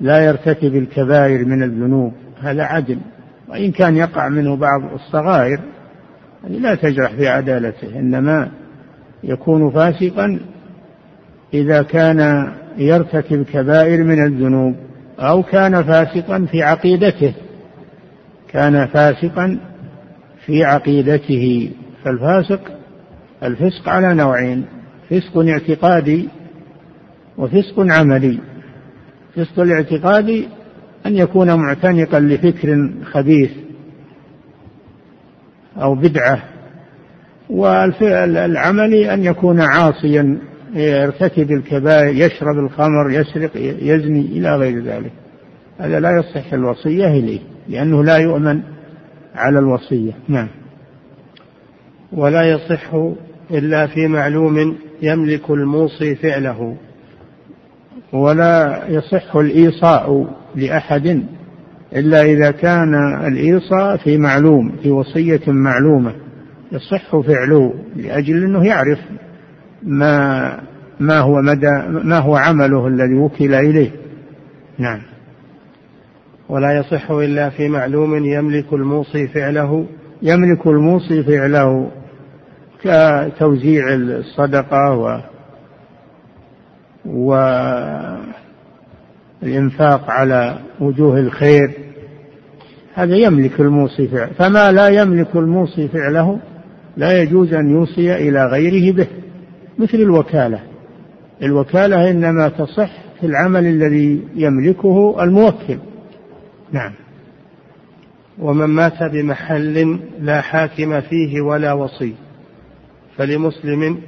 Speaker 2: لا يرتكب الكبائر من الذنوب. هذا عدل. وإن كان يقع منه بعض الصغائر لا تجرح في عدالته إنما يكون فاسقا إذا كان يرتكب كبائر من الذنوب أو كان فاسقا في عقيدته. كان فاسقا في عقيدته. فالفاسق الفسق على نوعين فسق اعتقادي وفسق عملي. فسق الاعتقادي أن يكون معتنقا لفكر خبيث أو بدعة والعملي أن يكون عاصيا يرتكب الكبائر يشرب الخمر يسرق يزني إلى غير ذلك. هذا لا يصح الوصية إليه لأنه لا يؤمن على الوصية. نعم.
Speaker 1: ولا يصح إلا في معلوم يملك الموصي فعله.
Speaker 2: ولا يصح الإيصاء لأحد إلا إذا كان الإيصاء في معلوم في وصية معلومة. يصح فعله لأجل أنه يعرف ما ما هو مدى ما هو عمله الذي وكل إليه. نعم.
Speaker 1: ولا يصح إلا في معلوم يملك الموصي فعله.
Speaker 2: يملك الموصي فعله كتوزيع الصدقة و والإنفاق على وجوه الخير هذا يملك الموصي فعله فما لا يملك الموصي فعله لا يجوز أن يوصي إلى غيره به مثل الوكالة الوكالة إنما تصح في العمل الذي يملكه الموكل. نعم.
Speaker 1: ومن مات بمحل لا حاكم فيه ولا وصي فلمسلم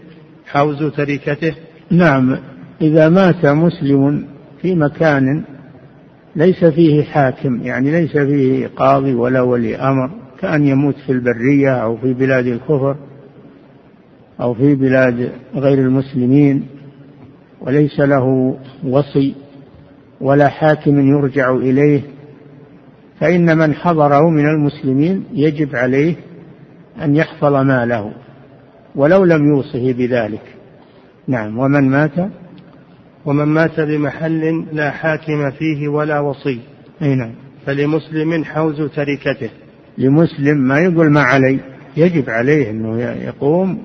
Speaker 1: حوز تركته.
Speaker 2: نعم. إذا مات مسلم في مكان ليس فيه حاكم يعني ليس فيه قاضي ولا ولي أمر كأن يموت في البرية أو في بلاد الكفر أو في بلاد غير المسلمين وليس له وصي ولا حاكم يرجع إليه فإن من حضره من المسلمين يجب عليه أن يحفظ ماله ولو لم يوصه بذلك. نعم ومن مات
Speaker 1: ومن مات بمحل لا حاكم فيه ولا وصي.
Speaker 2: أي نعم.
Speaker 1: فلمسلم حوز تركته.
Speaker 2: لمسلم ما يقول ما علي يجب عليه أنه يقوم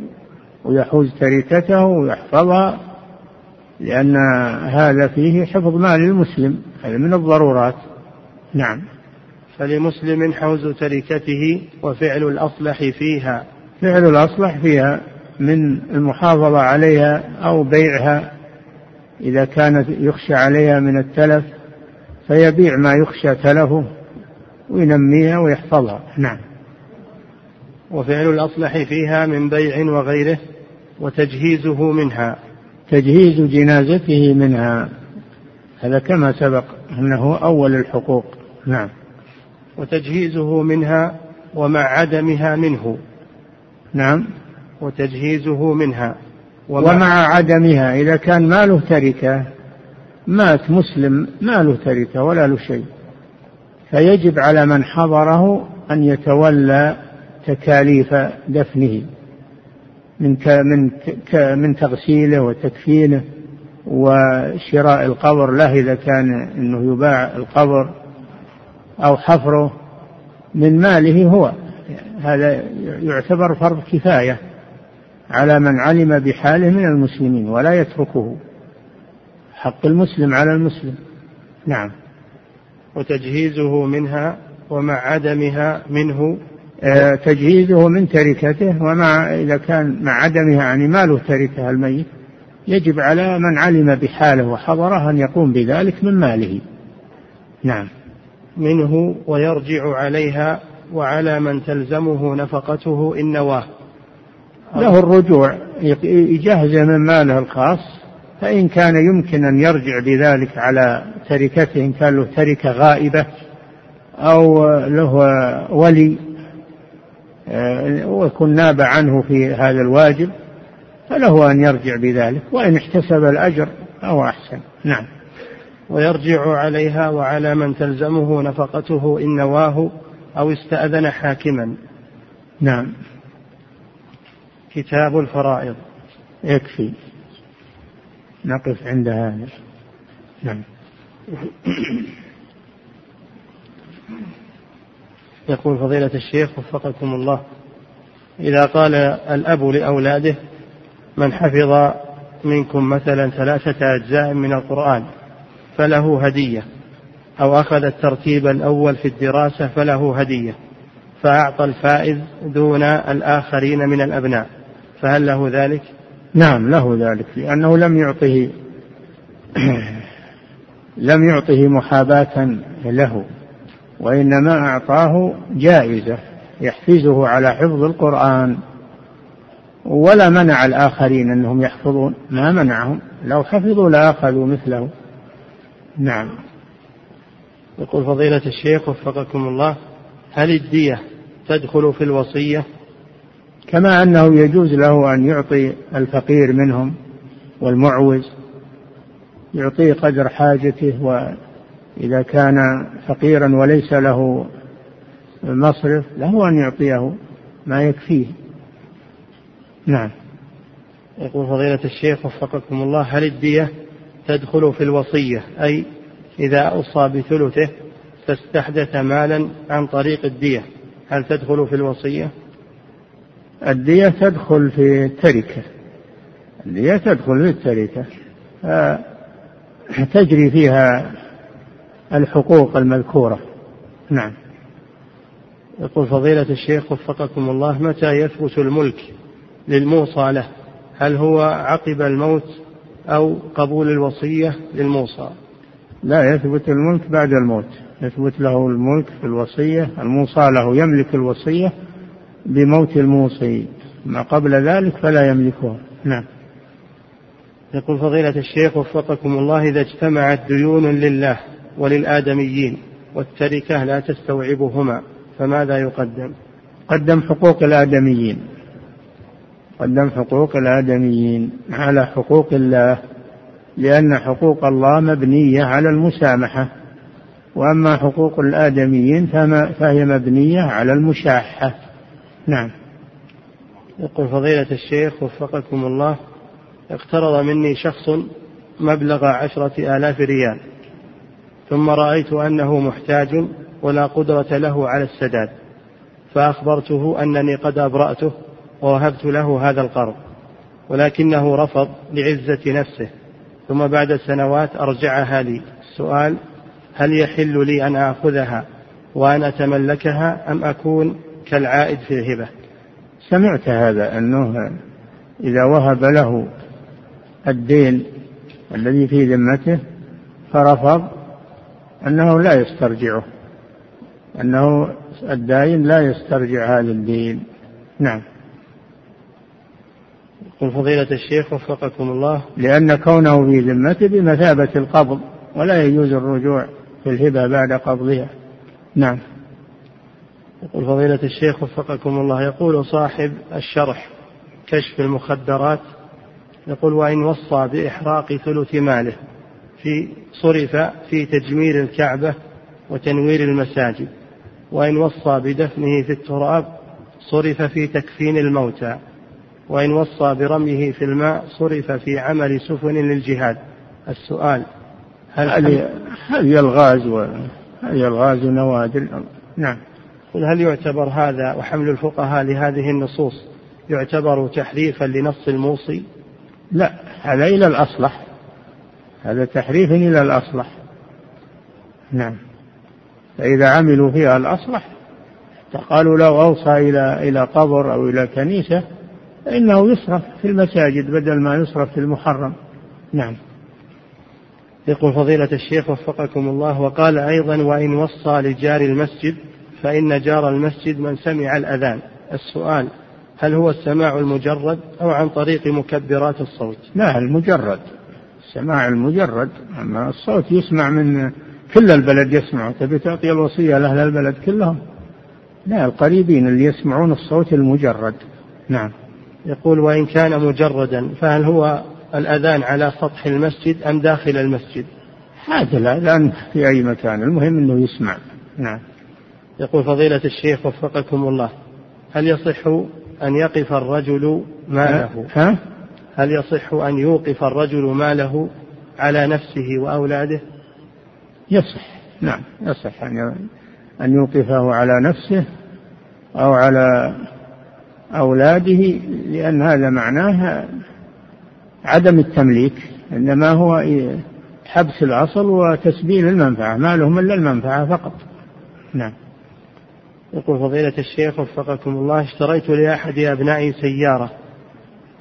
Speaker 2: ويحوز تركته ويحفظها لأن هذا فيه حفظ مال المسلم. هذا من الضرورات. نعم.
Speaker 1: فلمسلم حوز تركته وفعل الأصلح فيها.
Speaker 2: فعل الأصلح فيها من المحافظة عليها أو بيعها. إذا كانت يخشى عليها من التلف فيبيع ما يخشى تلفه وينميها ويحفظها. نعم.
Speaker 1: وفعل الأصلح فيها من بيع وغيره وتجهيزه منها.
Speaker 2: تجهيز جنازته منها. هذا كما سبق أنه أول الحقوق. نعم.
Speaker 1: وتجهيزه منها ومع عدمها منه.
Speaker 2: نعم.
Speaker 1: وتجهيزه منها.
Speaker 2: ومع, عدمها إذا كان ما له تركة مات مسلم ما له تركة ولا له شيء. فيجب على من حضره أن يتولى تكاليف دفنه من من من تغسيله وتكفينه وشراء القبر له إذا كان أنه يباع القبر أو حفره من ماله هو. هذا يعتبر فرض كفاية. على من علم بحاله من المسلمين ولا يتركه. حق المسلم على المسلم. نعم.
Speaker 1: وتجهيزه منها ومع عدمها منه.
Speaker 2: آه، تجهيزه من تركته ومع إذا كان مع عدمها يعني ما له تركة الميت يجب على من علم بحاله وحضره أن يقوم بذلك من ماله. نعم.
Speaker 1: منه ويرجع عليها وعلى من تلزمه نفقته إن نواه.
Speaker 2: له الرجوع يجهز من ماله الخاص فإن كان يمكن أن يرجع بذلك على تركته إن كان له تركة غائبة أو له ولي آه، ويكون ناب عنه في هذا الواجب فله أن يرجع بذلك وإن احتسب الأجر أو أحسن. نعم.
Speaker 1: ويرجع عليها وعلى من تلزمه نفقته إن نواه أو استأذن حاكما.
Speaker 2: نعم.
Speaker 1: كتاب الفرائض.
Speaker 2: يكفي. نقف عند هذا. نعم.
Speaker 1: يقول فضيلة الشيخ وفقكم الله. إذا قال الأب لأولاده من حفظ منكم مثلا ثلاثة أجزاء من القرآن فله هدية. أو أخذ الترتيب الأول في الدراسة فله هدية. فأعطى الفائز دون الآخرين من الأبناء. فهل له ذلك؟
Speaker 2: نعم له ذلك لأنه لم يعطه لم يعطه محاباة له وإنما أعطاه جائزة يحفزه على حفظ القرآن ولا منع الآخرين أنهم يحفظون ما منعهم لو حفظوا لأخذوا مثله. نعم.
Speaker 1: يقول فضيلة الشيخ وفقكم الله هل الدية تدخل في الوصية؟
Speaker 2: كما أنه يجوز له أن يعطي الفقير منهم والمعوز يعطيه قدر حاجته وإذا كان فقيرا وليس له مصرف له أن يعطيه ما يكفيه. نعم.
Speaker 1: يقول فضيلة الشيخ وفقكم الله هل الدية تدخل في الوصية؟ أي إذا أوصى بثلثه فاستحدث مالا عن طريق الدية هل تدخل في الوصية؟
Speaker 2: الدية تدخل في التركة. الدية تدخل في التركة. تجري فيها الحقوق المذكورة. نعم.
Speaker 1: يقول فضيلة الشيخ وفقكم الله متى يثبت الملك للموصى له؟ هل هو عقب الموت أو قبول الوصية للموصى؟
Speaker 2: لا يثبت الملك بعد الموت. يثبت له الملك في الوصية. الموصى له يملك الوصية. بموت الموصي ما قبل ذلك فلا يملكها. نعم.
Speaker 1: يقول فضيلة الشيخ وفقكم الله إذا اجتمعت ديون لله وللآدميين والتركة لا تستوعبهما فماذا يقدم؟
Speaker 2: قدم حقوق الآدميين. قدم حقوق الآدميين على حقوق الله لأن حقوق الله مبنية على المسامحة وأما حقوق الآدميين فهي مبنية على المشاحة. نعم.
Speaker 1: يقول فضيلة الشيخ وفقكم الله اقترض مني شخص مبلغ عشرة آلاف ريال ثم رأيت أنه محتاج ولا قدرة له على السداد فأخبرته أنني قد أبرأته ووهبت له هذا القرض ولكنه رفض لعزة نفسه ثم بعد سنوات أرجعها لي. السؤال هل يحل لي أن آخذها وأن أتملكها أم أكون كالعائد في الهبة.
Speaker 2: سمعت هذا أنه إذا وهب له الدين الذي في ذمته فرفض أنه لا يسترجعه أنه الداين لا يسترجع هذا الدين نعم.
Speaker 1: يقول فضيلة الشيخ وفقكم الله.
Speaker 2: لأن كونه في ذمته بمثابة القبض ولا يجوز الرجوع في الهبة بعد قبضها. نعم.
Speaker 1: يقول فضيلة الشيخ وفقكم الله. يقول صاحب الشرح كشف المخدرات يقول وإن وصى بإحراق ثلث ماله في صرف في تجميل الكعبة وتنوير المساجد وإن وصى بدفنه في التراب صرف في تكفين الموتى وإن وصى برميه في الماء صرف في عمل سفن للجهاد. السؤال
Speaker 2: هل هذه الغاز هذه الغاز نوادر؟ نعم.
Speaker 1: هل يعتبر هذا وحمل الفقهاء لهذه النصوص يعتبر تحريفا لنص الموصي؟
Speaker 2: لا هذا إلى الأصلح. هذا تحريف إلى الأصلح. نعم. فإذا عملوا فيها الأصلح قالوا لو أوصى إلى إلى قبر أو إلى كنيسة فإنه يصرف في المساجد بدل ما يصرف في المحرم. نعم.
Speaker 1: يقول فضيلة الشيخ وفقكم الله وقال أيضا وإن وصى لجار المسجد فإن جار المسجد من سمع الأذان. السؤال هل هو السماع المجرد أو عن طريق مكبرات الصوت؟
Speaker 2: لا المجرد. السماع المجرد. أما الصوت يسمع من كل البلد يسمع تبي تعطي الوصية لأهل البلد كلهم؟ لا القريبين اللي يسمعون الصوت المجرد. نعم.
Speaker 1: يقول وإن كان مجردا فهل هو الأذان على سطح المسجد أم داخل المسجد؟
Speaker 2: هذا الأذان في أي مكان. المهم أنه يسمع. نعم.
Speaker 1: يقول فضيلة الشيخ وفقكم الله هل يصح أن يقف الرجل ماله؟
Speaker 2: ها؟
Speaker 1: هل يصح أن يوقف الرجل ماله على نفسه وأولاده؟
Speaker 2: يصح نعم يصح أن أن يوقفه على نفسه أو على أولاده لأن هذا معناه عدم التمليك إنما هو حبس الأصل وتسبيل المنفعة ما لهم إلا المنفعة فقط. نعم.
Speaker 1: يقول فضيلة الشيخ وفقكم الله اشتريت لأحد أبنائي سيارة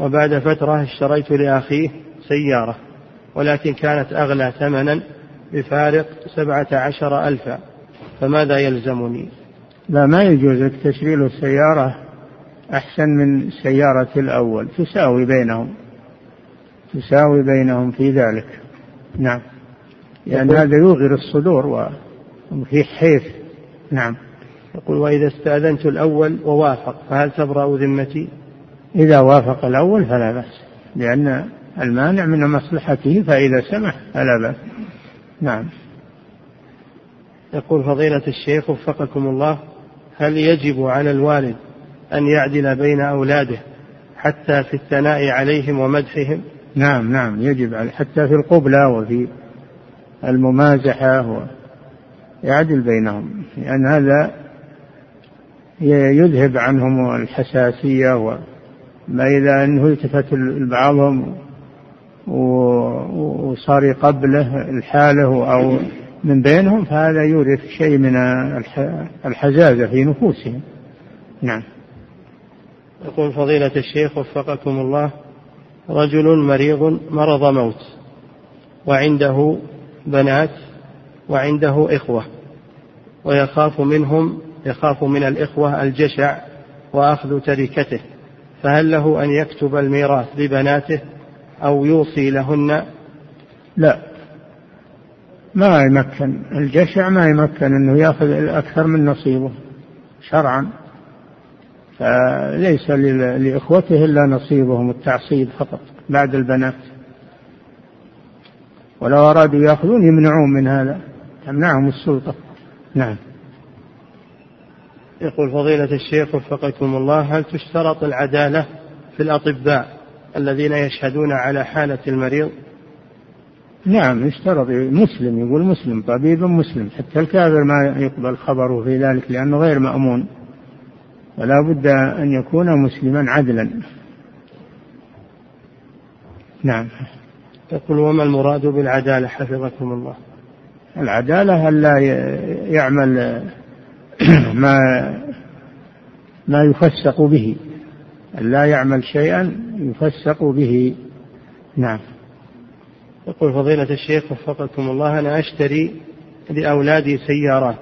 Speaker 1: وبعد فترة اشتريت لأخيه سيارة ولكن كانت أغلى ثمنا بفارق سبعة عشر ألفا فماذا يلزمني؟
Speaker 2: لا ما يجوز لك تشري له السيارة أحسن من سيارة الأول تساوي بينهم تساوي بينهم في ذلك. نعم لأن هذا يوغر الصدور وفي حيف نعم.
Speaker 1: يقول وإذا استأذنت الأول ووافق فهل تبرأ ذمتي؟
Speaker 2: إذا وافق الأول فلا بأس لأن المانع من مصلحته فإذا سمح فلا بأس. نعم.
Speaker 1: يقول فضيلة الشيخ وفقكم الله هل يجب على الوالد أن يعدل بين أولاده حتى في الثناء عليهم ومدحهم؟
Speaker 2: نعم نعم يجب حتى في القبلة وفي الممازحة يعدل بينهم لأن هذا يذهب عنهم الحساسية وما إذا أنه التفت بعضهم وصار يقبله الحالة أو من بينهم فهذا يورث شيء من الحزازة في نفوسهم. نعم.
Speaker 1: يقول فضيلة الشيخ وفقكم الله رجل مريض مرض موت وعنده بنات وعنده إخوة ويخاف منهم يخاف من الإخوة الجشع وأخذ تركته فهل له أن يكتب الميراث لبناته أو يوصي لهن؟
Speaker 2: لا. ما يمكن. الجشع ما يمكن أنه يأخذ أكثر من نصيبه شرعا. فليس لإخوته إلا نصيبهم التعصيب فقط بعد البنات. ولو أرادوا يأخذون يمنعون من هذا تمنعهم السلطة. نعم.
Speaker 1: يقول فضيلة الشيخ وفقكم الله هل تشترط العدالة في الأطباء الذين يشهدون على حالة المريض؟
Speaker 2: نعم يشترط. مسلم يقول مسلم طبيب مسلم. حتى الكافر ما يقبل خبره في ذلك لأنه غير مأمون. ولا بد أن يكون مسلما عدلا. نعم.
Speaker 1: يقول وما المراد بالعدالة حفظكم الله؟
Speaker 2: العدالة ألا يعمل ما ما يفسق به. ألا يعمل شيئا يفسق به. نعم.
Speaker 1: يقول فضيلة الشيخ وفقكم الله أنا أشتري لأولادي سيارات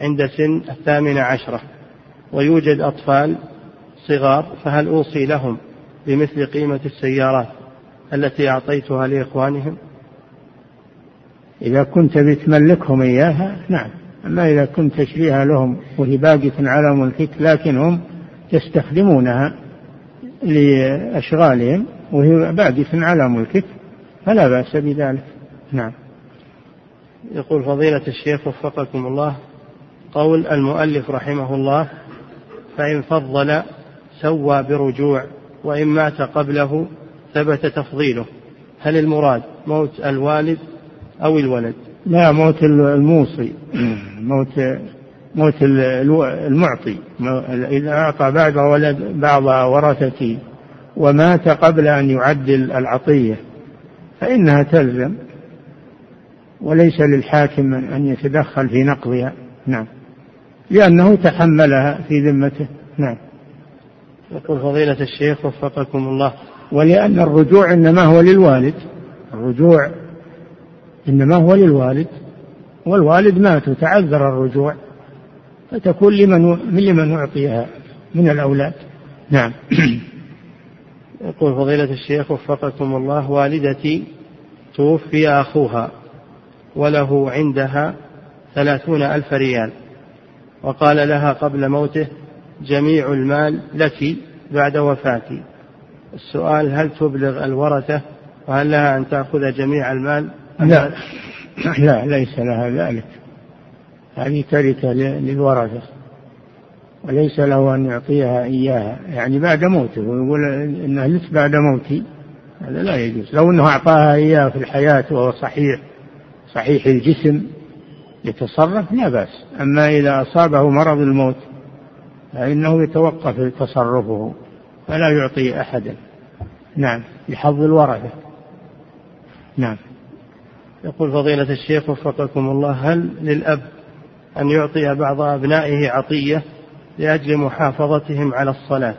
Speaker 1: عند سن الثامنة عشرة ويوجد أطفال صغار فهل أوصي لهم بمثل قيمة السيارات التي أعطيتها لإخوانهم؟
Speaker 2: إذا كنت بتملكهم إياها نعم. أما إذا كنت تشريها لهم وهي باقية على ملكك لكن هم يستخدمونها لأشغالهم وهي باقية على ملكك فلا بأس بذلك. نعم.
Speaker 1: يقول فضيلة الشيخ وفقكم الله قول المؤلف رحمه الله فإن فضل سوى برجوع وإن مات قبله ثبت تفضيله. هل المراد موت الوالد أو الولد؟
Speaker 2: لا موت الموصي. موت موت المعطي. إذا أعطى بعض ولد بعض ورثته ومات قبل أن يعدل العطية فإنها تلزم. وليس للحاكم أن يتدخل في نقضها. نعم. لأنه تحملها في ذمته. نعم.
Speaker 1: يقول فضيلة الشيخ وفقكم الله.
Speaker 2: ولأن الرجوع إنما هو للوالد. الرجوع إنما هو للوالد والوالد مات وتعذر الرجوع فتكون لمن لمن أعطيها من الأولاد. نعم.
Speaker 1: يقول فضيلة الشيخ وفقكم الله والدتي توفي أخوها وله عندها ثلاثون ألف ريال وقال لها قبل موته جميع المال لك بعد وفاتي. السؤال هل تبلغ الورثة؟ وهل لها أن تأخذ جميع المال؟
Speaker 2: لا. لا ليس لها ذلك. هذه تركة للورثة. وليس له أن يعطيها إياها. يعني بعد موته ويقول إنها لك بعد موتي. هذا لا يجوز. لو أنه أعطاها إياه في الحياة وهو صحيح صحيح الجسم يتصرف لا بأس. أما إذا أصابه مرض الموت فإنه يتوقف تصرفه فلا يعطي أحدا. نعم. لحظ الورثة. نعم.
Speaker 1: يقول فضيلة الشيخ وفقكم الله هل للأب أن يعطي بعض أبنائه عطية لأجل محافظتهم على الصلاة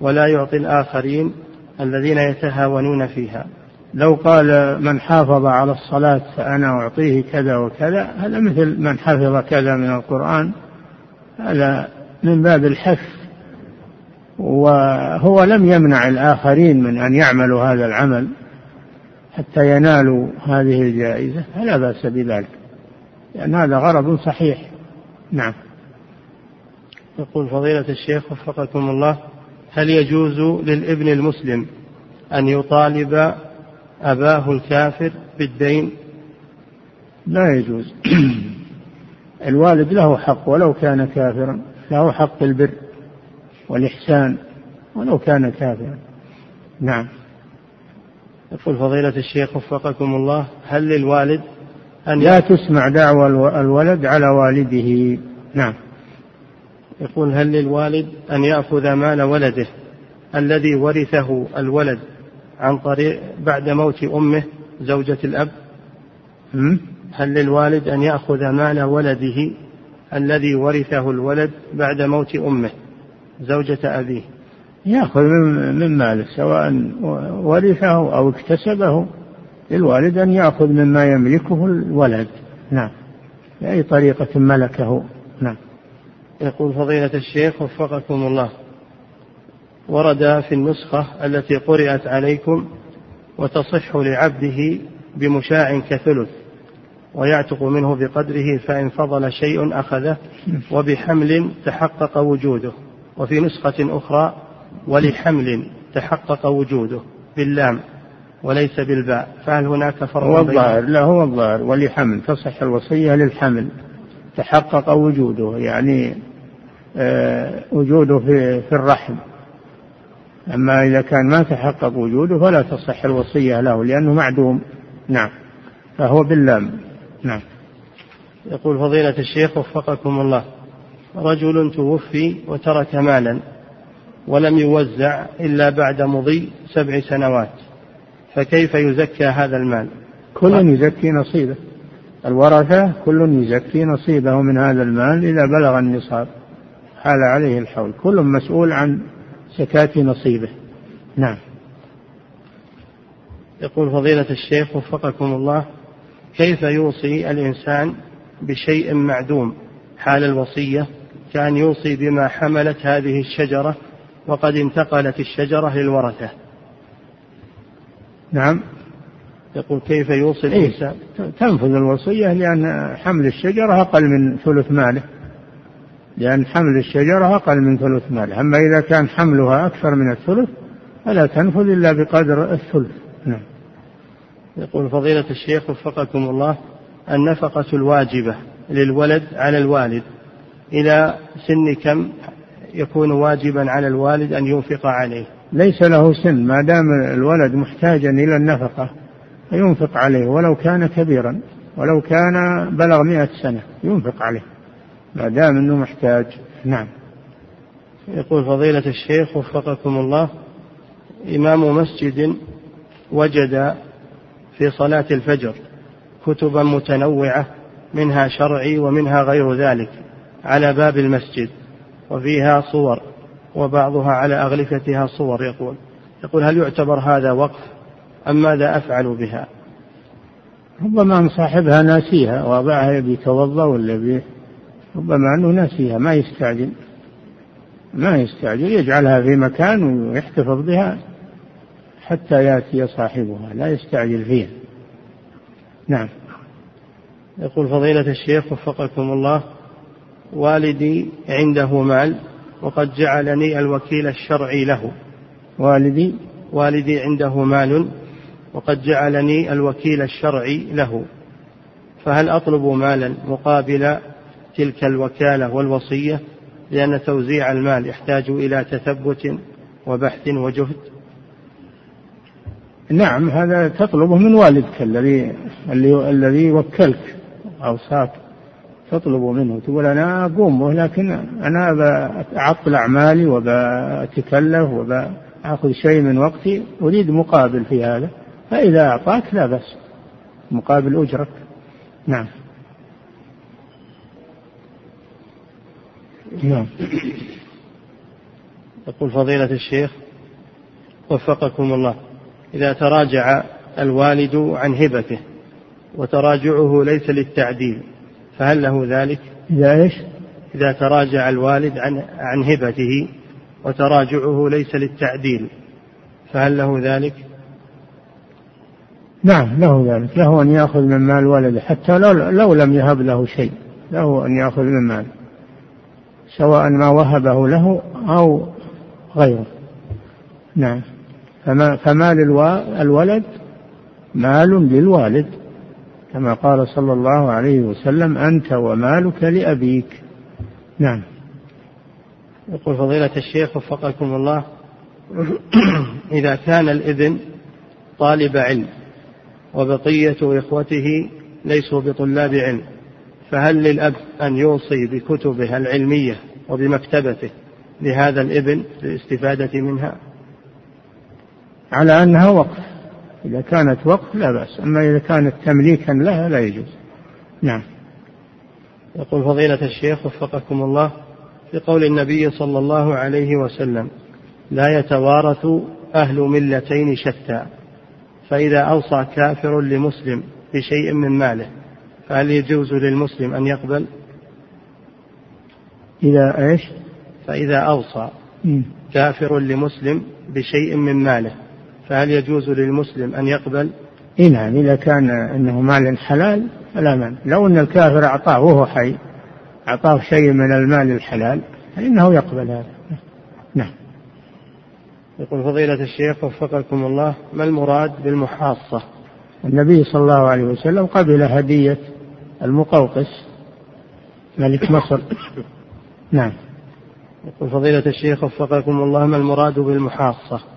Speaker 1: ولا يعطي الآخرين الذين يتهاونون فيها؟
Speaker 2: لو قال من حافظ على الصلاة فأنا أعطيه كذا وكذا هذا مثل من حفظ كذا من القرآن هذا من باب الحث وهو لم يمنع الآخرين من أن يعملوا هذا العمل. حتى ينالوا هذه الجائزة فلا بأس بذلك. لأن هذا غرض صحيح. نعم.
Speaker 1: يقول فضيلة الشيخ وفقكم الله هل يجوز للابن المسلم أن يطالب أباه الكافر بالدين؟
Speaker 2: لا يجوز. الوالد له حق ولو كان كافرا له حق البر والإحسان ولو كان كافرا. نعم.
Speaker 1: يقول فضيلة الشيخ وفقكم الله هل للوالد
Speaker 2: أن لا تسمع دعوى الولد على والده. نعم.
Speaker 1: يقول هل للوالد أن يأخذ مال ولده الذي ورثه الولد عن طريق بعد موت أمه زوجة الأب؟ هل للوالد أن يأخذ مال ولده الذي ورثه الولد بعد موت أمه زوجة أبيه؟
Speaker 2: يأخذ من ماله سواء ورثه أو اكتسبه للوالد أن يأخذ مما يملكه الولد. نعم. بأي طريقة ملكه. نعم.
Speaker 1: يقول فضيلة الشيخ وفقكم الله. ورد في النسخة التي قرأت عليكم وتصح لعبده بمشاع كثلث ويعتق منه بقدره فإن فضل شيء أخذه وبحمل تحقق وجوده. وفي نسخة أخرى ولحمل تحقق وجوده باللام وليس بالباء فهل هناك فرق
Speaker 2: هو الظاهر لا هو الظاهر. ولحمل تصح الوصية للحمل. تحقق وجوده يعني آه وجوده في, في الرحم. أما إذا كان ما تحقق وجوده فلا تصح الوصية له لأنه معدوم. نعم. فهو باللام. نعم.
Speaker 1: يقول فضيلة الشيخ وفقكم الله رجل توفي وترك مالا. ولم يوزع إلا بعد مضي سبع سنوات. فكيف يزكى هذا المال؟
Speaker 2: كل يزكي نصيبه. الورثة كل يزكي نصيبه من هذا المال إذا بلغ النصاب. حال عليه الحول. كل مسؤول عن زكاة نصيبه. نعم.
Speaker 1: يقول فضيلة الشيخ وفقكم الله كيف يوصي الإنسان بشيء معدوم؟ حال الوصية كأن يوصي بما حملت هذه الشجرة وقد انتقلت الشجرة للورثة.
Speaker 2: نعم.
Speaker 1: يقول كيف يوصي إيه، الإنسان؟
Speaker 2: تنفذ الوصية لأن حمل الشجرة أقل من ثلث ماله. لأن حمل الشجرة أقل من ثلث ماله. أما إذا كان حملها أكثر من الثلث فلا تنفذ إلا بقدر الثلث. نعم.
Speaker 1: يقول فضيلة الشيخ وفقكم الله النفقة الواجبة للولد على الوالد إلى سن كم؟ يكون واجبا على الوالد أن ينفق عليه.
Speaker 2: ليس له سن ما دام الولد محتاجا إلى النفقة فينفق عليه ولو كان كبيرا ولو كان بلغ مئة سنة ينفق عليه ما دام أنه محتاج. نعم.
Speaker 1: يقول فضيلة الشيخ وفقكم الله إمام مسجد وجد في صلاة الفجر كتبا متنوعة منها شرعي ومنها غير ذلك على باب المسجد. وفيها صور وبعضها على أغلفتها صور يقول. يقول هل يعتبر هذا وقف أم ماذا أفعل بها؟
Speaker 2: ربما أن صاحبها ناسيها وضعها يبي يتوضأ ولا ربما أنه ناسيها ما يستعجل. ما يستعجل يجعلها في مكان ويحتفظ بها حتى يأتي صاحبها لا يستعجل فيها. نعم.
Speaker 1: يقول فضيلة الشيخ وفقكم الله والدي عنده مال وقد جعلني الوكيل الشرعي له.
Speaker 2: والدي؟
Speaker 1: والدي عنده مال وقد جعلني الوكيل الشرعي له. فهل أطلب مالا مقابل تلك الوكالة والوصية لأن توزيع المال يحتاج إلى تثبت وبحث وجهد؟
Speaker 2: نعم هذا تطلبه من والدك الذي الذي وكلك أوصاك تطلب منه. تقول أنا أقوم لكن أنا أعطل أعمالي وبأتكلف وبأخذ شيء من وقتي. أريد مقابل في هذا فإذا أعطاك لا بأس. مقابل أجرك. نعم.
Speaker 1: نعم. يقول فضيلة الشيخ وفقكم الله إذا تراجع الوالد عن هبته وتراجعه ليس للتعديل فهل له ذلك؟
Speaker 2: إذا إيش؟
Speaker 1: إذا تراجع الوالد عن عن هبته وتراجعه ليس للتعديل فهل له ذلك؟
Speaker 2: نعم له ذلك له أن يأخذ من مال ولده حتى لو, لو لم يهب له شيء له أن يأخذ من مال سواء ما وهبه له أو غيره نعم فما فمال الولد مال للوالد كما قال صلى الله عليه وسلم أنت ومالك لأبيك. نعم.
Speaker 1: يقول فضيلة الشيخ وفقكم الله إذا كان الابن طالب علم وبقية إخوته ليسوا بطلاب علم فهل للأب أن يوصي بكتبه العلمية وبمكتبته لهذا الابن للاستفادة منها؟
Speaker 2: على أنها وقف. إذا كانت وقف لا بأس أما إذا كانت تمليكا لها لا يجوز. نعم.
Speaker 1: يقول فضيلة الشيخ وفقكم الله في قول النبي صلى الله عليه وسلم لا يتوارث أهل ملتين شتى فإذا أوصى كافر لمسلم بشيء من ماله فهل يجوز للمسلم أن يقبل؟
Speaker 2: إذا إيش؟
Speaker 1: فإذا أوصى كافر لمسلم بشيء من ماله فهل يجوز للمسلم أن يقبل؟
Speaker 2: إيه نعم إذا كان أنه مال حلال فلا من لو أن الكافر أعطاه وهو حي أعطاه شيء من المال الحلال فإنه يقبل هذا. نعم.
Speaker 1: يقول فضيلة الشيخ وفقكم الله ما المراد بالمحاصة؟
Speaker 2: النبي صلى الله عليه وسلم قبل هدية المقوقس ملك مصر. نعم.
Speaker 1: يقول فضيلة الشيخ وفقكم الله ما المراد بالمحاصة؟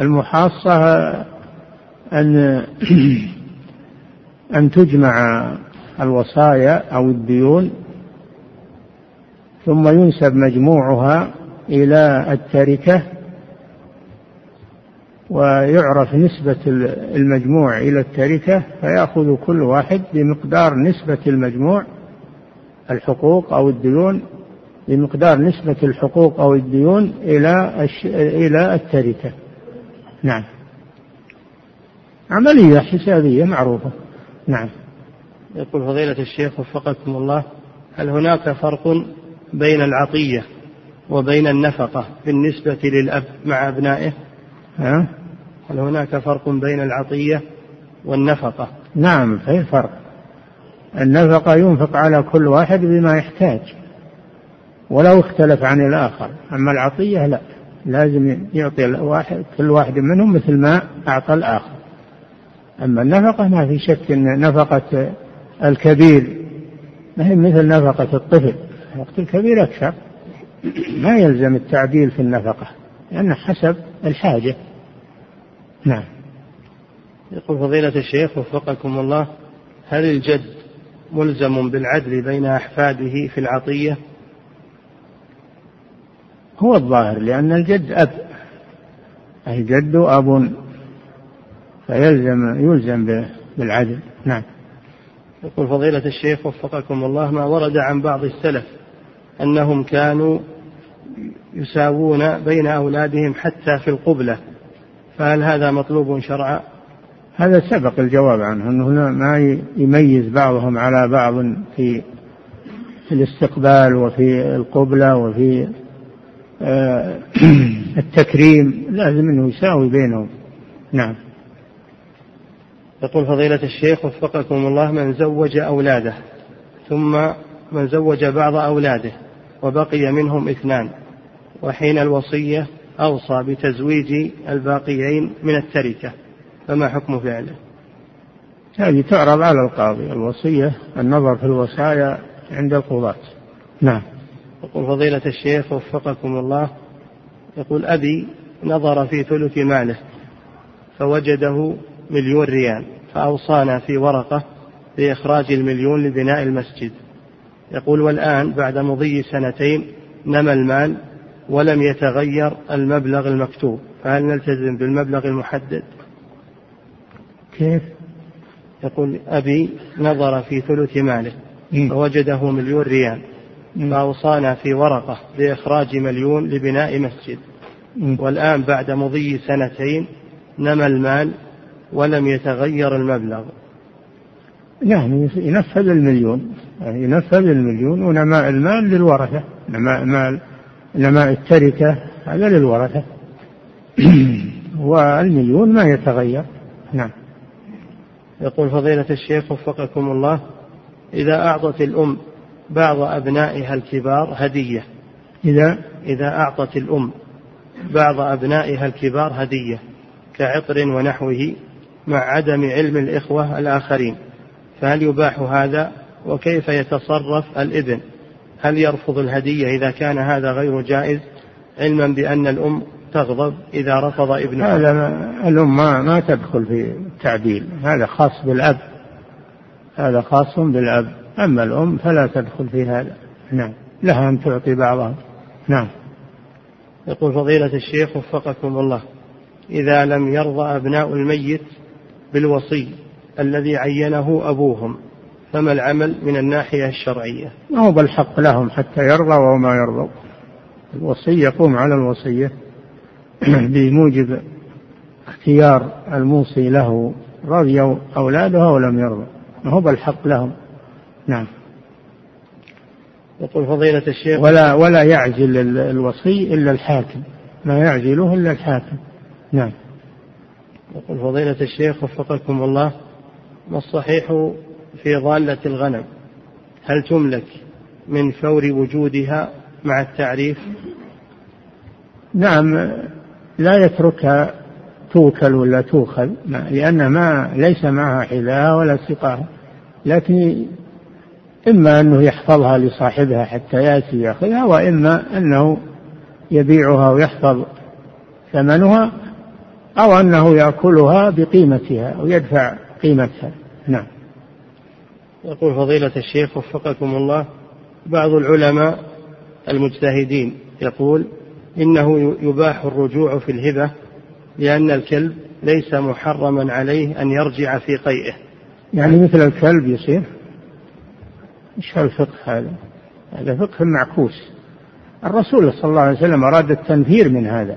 Speaker 2: المحاصة أن أن تجمع الوصايا أو الديون ثم ينسب مجموعها إلى التركة ويعرف نسبة المجموع إلى التركة فيأخذ كل واحد بمقدار نسبة المجموع الحقوق أو الديون بمقدار نسبة الحقوق أو الديون إلى إلى التركة. نعم. عملية حسابية معروفة. نعم.
Speaker 1: يقول فضيلة الشيخ وفقكم الله هل هناك فرق بين العطية وبين النفقة بالنسبة للأب مع أبنائه؟
Speaker 2: ها؟
Speaker 1: هل هناك فرق بين العطية والنفقة؟
Speaker 2: نعم في فرق. النفقة ينفق على كل واحد بما يحتاج ولو اختلف عن الآخر أما العطية لا لازم يعطي الواحد كل واحد منهم مثل ما أعطى الآخر. أما النفقة ما في شك أن نفقة الكبير ما هي مثل نفقة الطفل. وقت الكبير أكثر. ما يلزم التعديل في النفقة لأن حسب الحاجة. نعم.
Speaker 1: يقول فضيلة الشيخ وفقكم الله هل الجد ملزم بالعدل بين أحفاده في العطية
Speaker 2: هو الظاهر لأن الجد أب الجد أب فيلزم يلزم بالعدل نعم
Speaker 1: يقول فضيلة الشيخ وفقكم الله ما ورد عن بعض السلف أنهم كانوا يساوون بين أولادهم حتى في القبلة فهل هذا مطلوب شرعا؟
Speaker 2: هذا سبق الجواب عنه أنه ما يميز بعضهم على بعض في في الاستقبال وفي القبلة وفي التكريم لازم إنه يساوي بينهم. نعم.
Speaker 1: يقول فضيلة الشيخ وفقكم الله من زوج أولاده ثم من زوج بعض أولاده وبقي منهم اثنان وحين الوصية أوصى بتزويج الباقيين من التركة فما حكم فعله؟
Speaker 2: هذه تعرض على القاضي الوصية النظر في الوصايا عند القضاة. نعم.
Speaker 1: يقول فضيلة الشيخ وفقكم الله. يقول أبي نظر في ثلث ماله فوجده مليون ريال فأوصانا في ورقة بإخراج المليون لبناء المسجد. يقول والآن بعد مضي سنتين نمى المال ولم يتغير المبلغ المكتوب فهل نلتزم بالمبلغ المحدد؟
Speaker 2: كيف؟
Speaker 1: يقول أبي نظر في ثلث ماله فوجده مليون ريال. فأوصانا في ورقة بإخراج مليون لبناء مسجد. والآن بعد مضي سنتين نمى المال ولم يتغير المبلغ.
Speaker 2: نعم ينفذ المليون يعني ينفذ المليون ونماء المال للورثة نماء المال نماء التركة هذا للورثة. والمليون ما يتغير. نعم.
Speaker 1: يقول فضيلة الشيخ وفقكم الله إذا أعطت الأم بعض أبنائها الكبار هدية.
Speaker 2: إذا؟
Speaker 1: إذا أعطت الأم بعض أبنائها الكبار هدية كعطر ونحوه مع عدم علم الإخوة الآخرين. فهل يباح هذا؟ وكيف يتصرف الإبن؟ هل يرفض الهدية إذا كان هذا غير جائز؟ علما بأن الأم تغضب إذا رفض ابنها.
Speaker 2: هذا الأم ما, ما تدخل في التعديل. هذا خاص بالأب. هذا خاص بالأب. أما الأم فلا تدخل في هذا. نعم. لها أن تعطي بعضها. نعم.
Speaker 1: يقول فضيلة الشيخ وفقكم الله إذا لم يرضى أبناء الميت بالوصي الذي عينه أبوهم فما العمل من الناحية الشرعية؟
Speaker 2: ما هو بالحق لهم حتى يرضى وما يرضوا. الوصي يقوم على الوصية بموجب اختيار الموصي له رضي أولاده أو لم يرضوا ما هو بالحق لهم. نعم.
Speaker 1: يقول فضيلة الشيخ
Speaker 2: ولا ولا يعزل الوصي إلا الحاكم. ما يعزله إلا الحاكم. نعم.
Speaker 1: يقول فضيلة الشيخ وفقكم الله ما الصحيح في ضالة الغنم؟ هل تملك من فور وجودها مع التعريف؟
Speaker 2: نعم لا يتركها توكل ولا تؤخذ لأن ما ليس معها حذاء ولا سقاها لكن إما أنه يحفظها لصاحبها حتى يأتي يأخذها وإما أنه يبيعها ويحفظ ثمنها أو أنه يأكلها بقيمتها أو يدفع قيمتها. نعم.
Speaker 1: يقول فضيلة الشيخ وفقكم الله بعض العلماء المجتهدين يقول إنه يباح الرجوع في الهبة لأن الكلب ليس محرما عليه أن يرجع في قيئه.
Speaker 2: يعني مثل الكلب يصير؟ إيش هالفقه هذا. هذا فقه معكوس. الرسول صلى الله عليه وسلم أراد التنفير من هذا.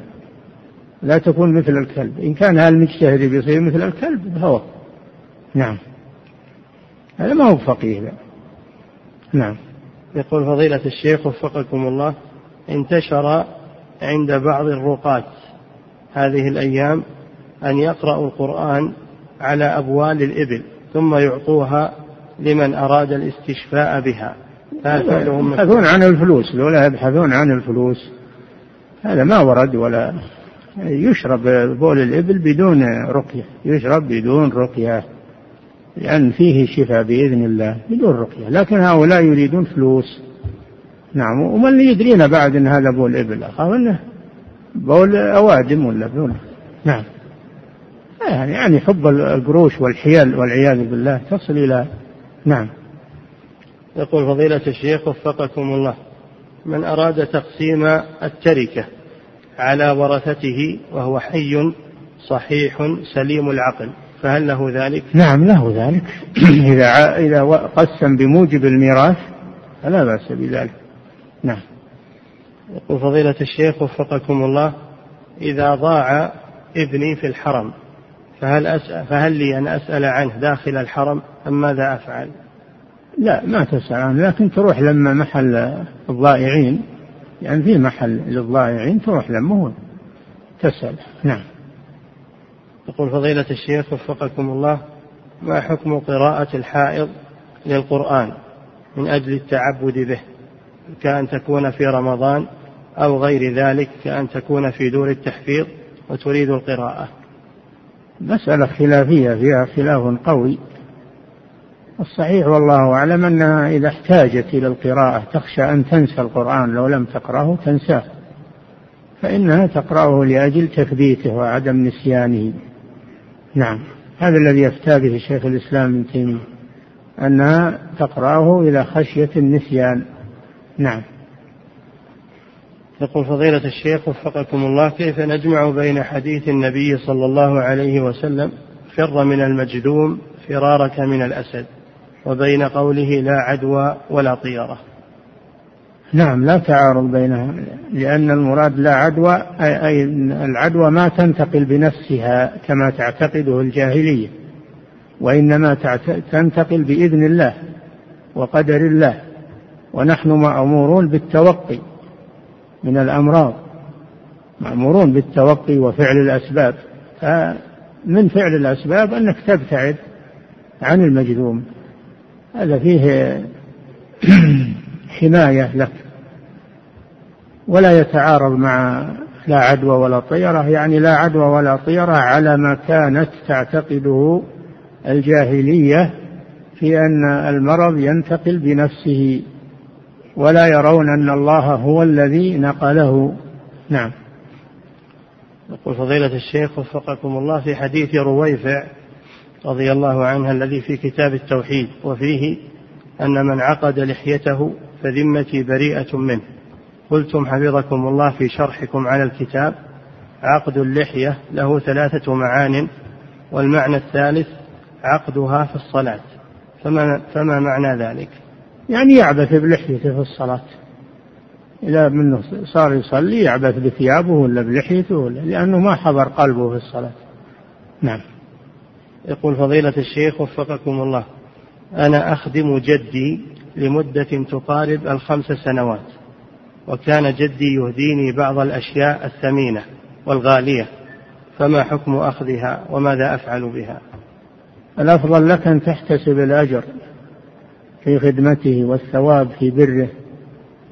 Speaker 2: لا تكون مثل الكلب. إن كان المجتهد بيصير مثل الكلب فهو نعم. هذا ما هو فقيه لا. نعم.
Speaker 1: يقول فضيلة الشيخ وفقكم الله انتشر عند بعض الرقاة هذه الأيام أن يقرأوا القرآن على أبوال الإبل ثم يعطوها لمن أراد الاستشفاء بها.
Speaker 2: يبحثون عن الفلوس لولا يبحثون عن الفلوس. هذا ما ورد ولا يشرب بول الإبل بدون رقية يشرب بدون رقية لأن فيه شفاء بإذن الله بدون رقية. لكن هؤلاء يريدون فلوس. نعم ومن يدرينا بعد أن هذا بول إبل؟ أخاف أنه بول أوادم ولا بول نعم. يعني يعني حب القروش والحيل والعياذ بالله تصل إلى نعم.
Speaker 1: يقول فضيلة الشيخ وفقكم الله من أراد تقسيم التركة على ورثته وهو حي صحيح سليم العقل فهل له ذلك؟
Speaker 2: نعم له ذلك. إذا إذا قسم بموجب الميراث فلا بأس بذلك. نعم.
Speaker 1: يقول فضيلة الشيخ وفقكم الله إذا ضاع ابني في الحرم فهل أسأل فهل لي أن أسأل عنه داخل الحرم أم ماذا أفعل؟
Speaker 2: لا ما تسأل عنه لكن تروح لما محل الضائعين يعني في محل للضائعين تروح لما تسأل. نعم.
Speaker 1: يقول فضيلة الشيخ وفقكم الله ما حكم قراءة الحائض للقرآن من أجل التعبد به؟ كأن تكون في رمضان أو غير ذلك كأن تكون في دور التحفيظ وتريد القراءة.
Speaker 2: مسألة خلافية فيها خلاف قوي. الصحيح والله أعلم أنها إذا احتاجت إلى القراءة تخشى أن تنسى القرآن لو لم تقرأه تنساه. فإنها تقرأه لأجل تثبيته وعدم نسيانه. نعم. هذا الذي يفتى به شيخ الإسلام ابن تيمية أنها تقرأه إلى خشية النسيان. نعم.
Speaker 1: يقول فضيلة الشيخ وفقكم الله كيف نجمع بين حديث النبي صلى الله عليه وسلم فر من المجذوم فرارك من الأسد وبين قوله لا عدوى ولا طيرة؟
Speaker 2: نعم لا تعارض بينها لأن المراد لا عدوى أي العدوى ما تنتقل بنفسها كما تعتقده الجاهلية وإنما تنتقل بإذن الله وقدر الله ونحن مأمورون بالتوقي. من الأمراض مأمورون بالتوقي وفعل الأسباب. فمن فعل الأسباب أنك تبتعد عن المجذوم هذا فيه حماية لك. ولا يتعارض مع لا عدوى ولا طيرة. يعني لا عدوى ولا طيرة على ما كانت تعتقده الجاهلية في أن المرض ينتقل بنفسه. ولا يرون أن الله هو الذي نقله. نعم.
Speaker 1: يقول فضيلة الشيخ وفقكم الله في حديث رويفع رضي الله عنها الذي في كتاب التوحيد وفيه أن من عقد لحيته فذمتي بريئة منه. قلتم حفظكم الله في شرحكم على الكتاب عقد اللحية له ثلاثة معان والمعنى الثالث عقدها في الصلاة. فما, فما معنى ذلك؟
Speaker 2: يعني يعبث بلحيته في الصلاة. إذا منه صار يصلي يعبث بثيابه ولا بلحيته ولا لأنه ما حضر قلبه في الصلاة. نعم.
Speaker 1: يقول فضيلة الشيخ وفقكم الله أنا أخدم جدي لمدة تقارب الخمس سنوات وكان جدي يهديني بعض الأشياء الثمينة والغالية فما حكم أخذها وماذا أفعل بها؟
Speaker 2: الأفضل لك أن تحتسب الأجر. في خدمته والثواب في بره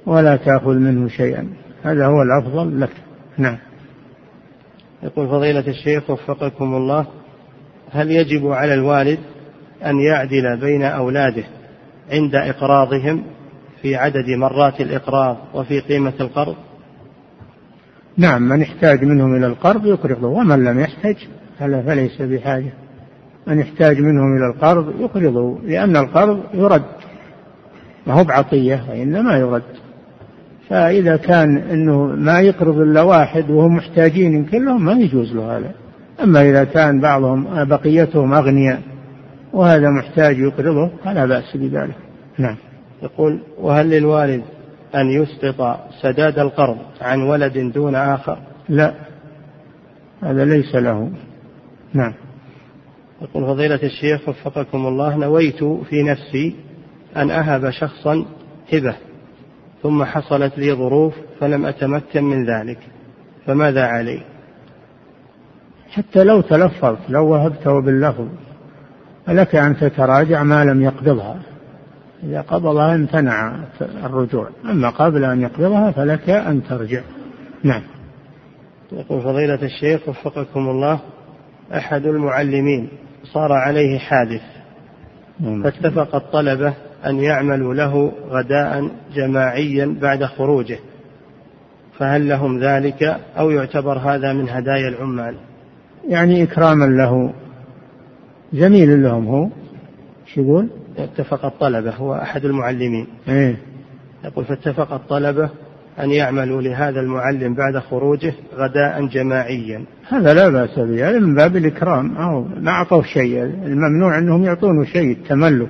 Speaker 2: ولا تأخذ منه شيئا. هذا هو الأفضل لك. نعم.
Speaker 1: يقول فضيلة الشيخ وفقكم الله هل يجب على الوالد أن يعدل بين أولاده عند إقراضهم في عدد مرات الإقراض وفي قيمة القرض؟
Speaker 2: نعم من يحتاج منهم إلى القرض يقرضه ومن لم يحتج فليس بحاجة. من يحتاج منهم إلى القرض يقرضه لأن القرض يرد. ما هو بعطية وإنما يرد. فإذا كان أنه ما يقرض إلا واحد وهم محتاجين كلهم ما يجوز له هذا. أما إذا كان بعضهم بقيتهم أغنياء وهذا محتاج يقرضه فلا بأس بذلك. نعم.
Speaker 1: يقول وهل للوالد أن يسقط سداد القرض عن ولد دون آخر؟
Speaker 2: لا. هذا ليس له. نعم.
Speaker 1: يقول فضيلة الشيخ وفقكم الله نويت في نفسي أن أهب شخصا هبة ثم حصلت لي ظروف فلم أتمكن من ذلك فماذا علي؟
Speaker 2: حتى لو تلفظت لو وهبته باللفظ فلك أن تتراجع ما لم يقبضها؟ إذا قبضها امتنع الرجوع أما قبل أن يقبضها فلك أن ترجع. نعم.
Speaker 1: يقول فضيلة الشيخ وفقكم الله أحد المعلمين صار عليه حادث نعم. فاتفق الطلبة أن يعملوا له غداء جماعيا بعد خروجه فهل لهم ذلك أو يعتبر هذا من هدايا العمال؟
Speaker 2: يعني إكراما له جميل لهم هو شو يقول؟
Speaker 1: اتفق الطلبة هو أحد المعلمين.
Speaker 2: إيه؟
Speaker 1: يقول فاتفق الطلبة أن يعملوا لهذا المعلم بعد خروجه غداء جماعيا.
Speaker 2: هذا لا بأس به هذا من باب الإكرام. أو ما أعطوه شيء الممنوع أنهم يعطونه شيء التملك.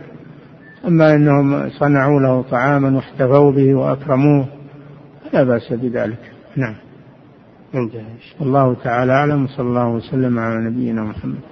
Speaker 2: أما أنهم صنعوا له طعاما واحتفوا به وأكرموه لا بأس بذلك. نعم.
Speaker 1: انتهى.
Speaker 2: الله تعالى أعلم صلى الله وسلم على نبينا محمد.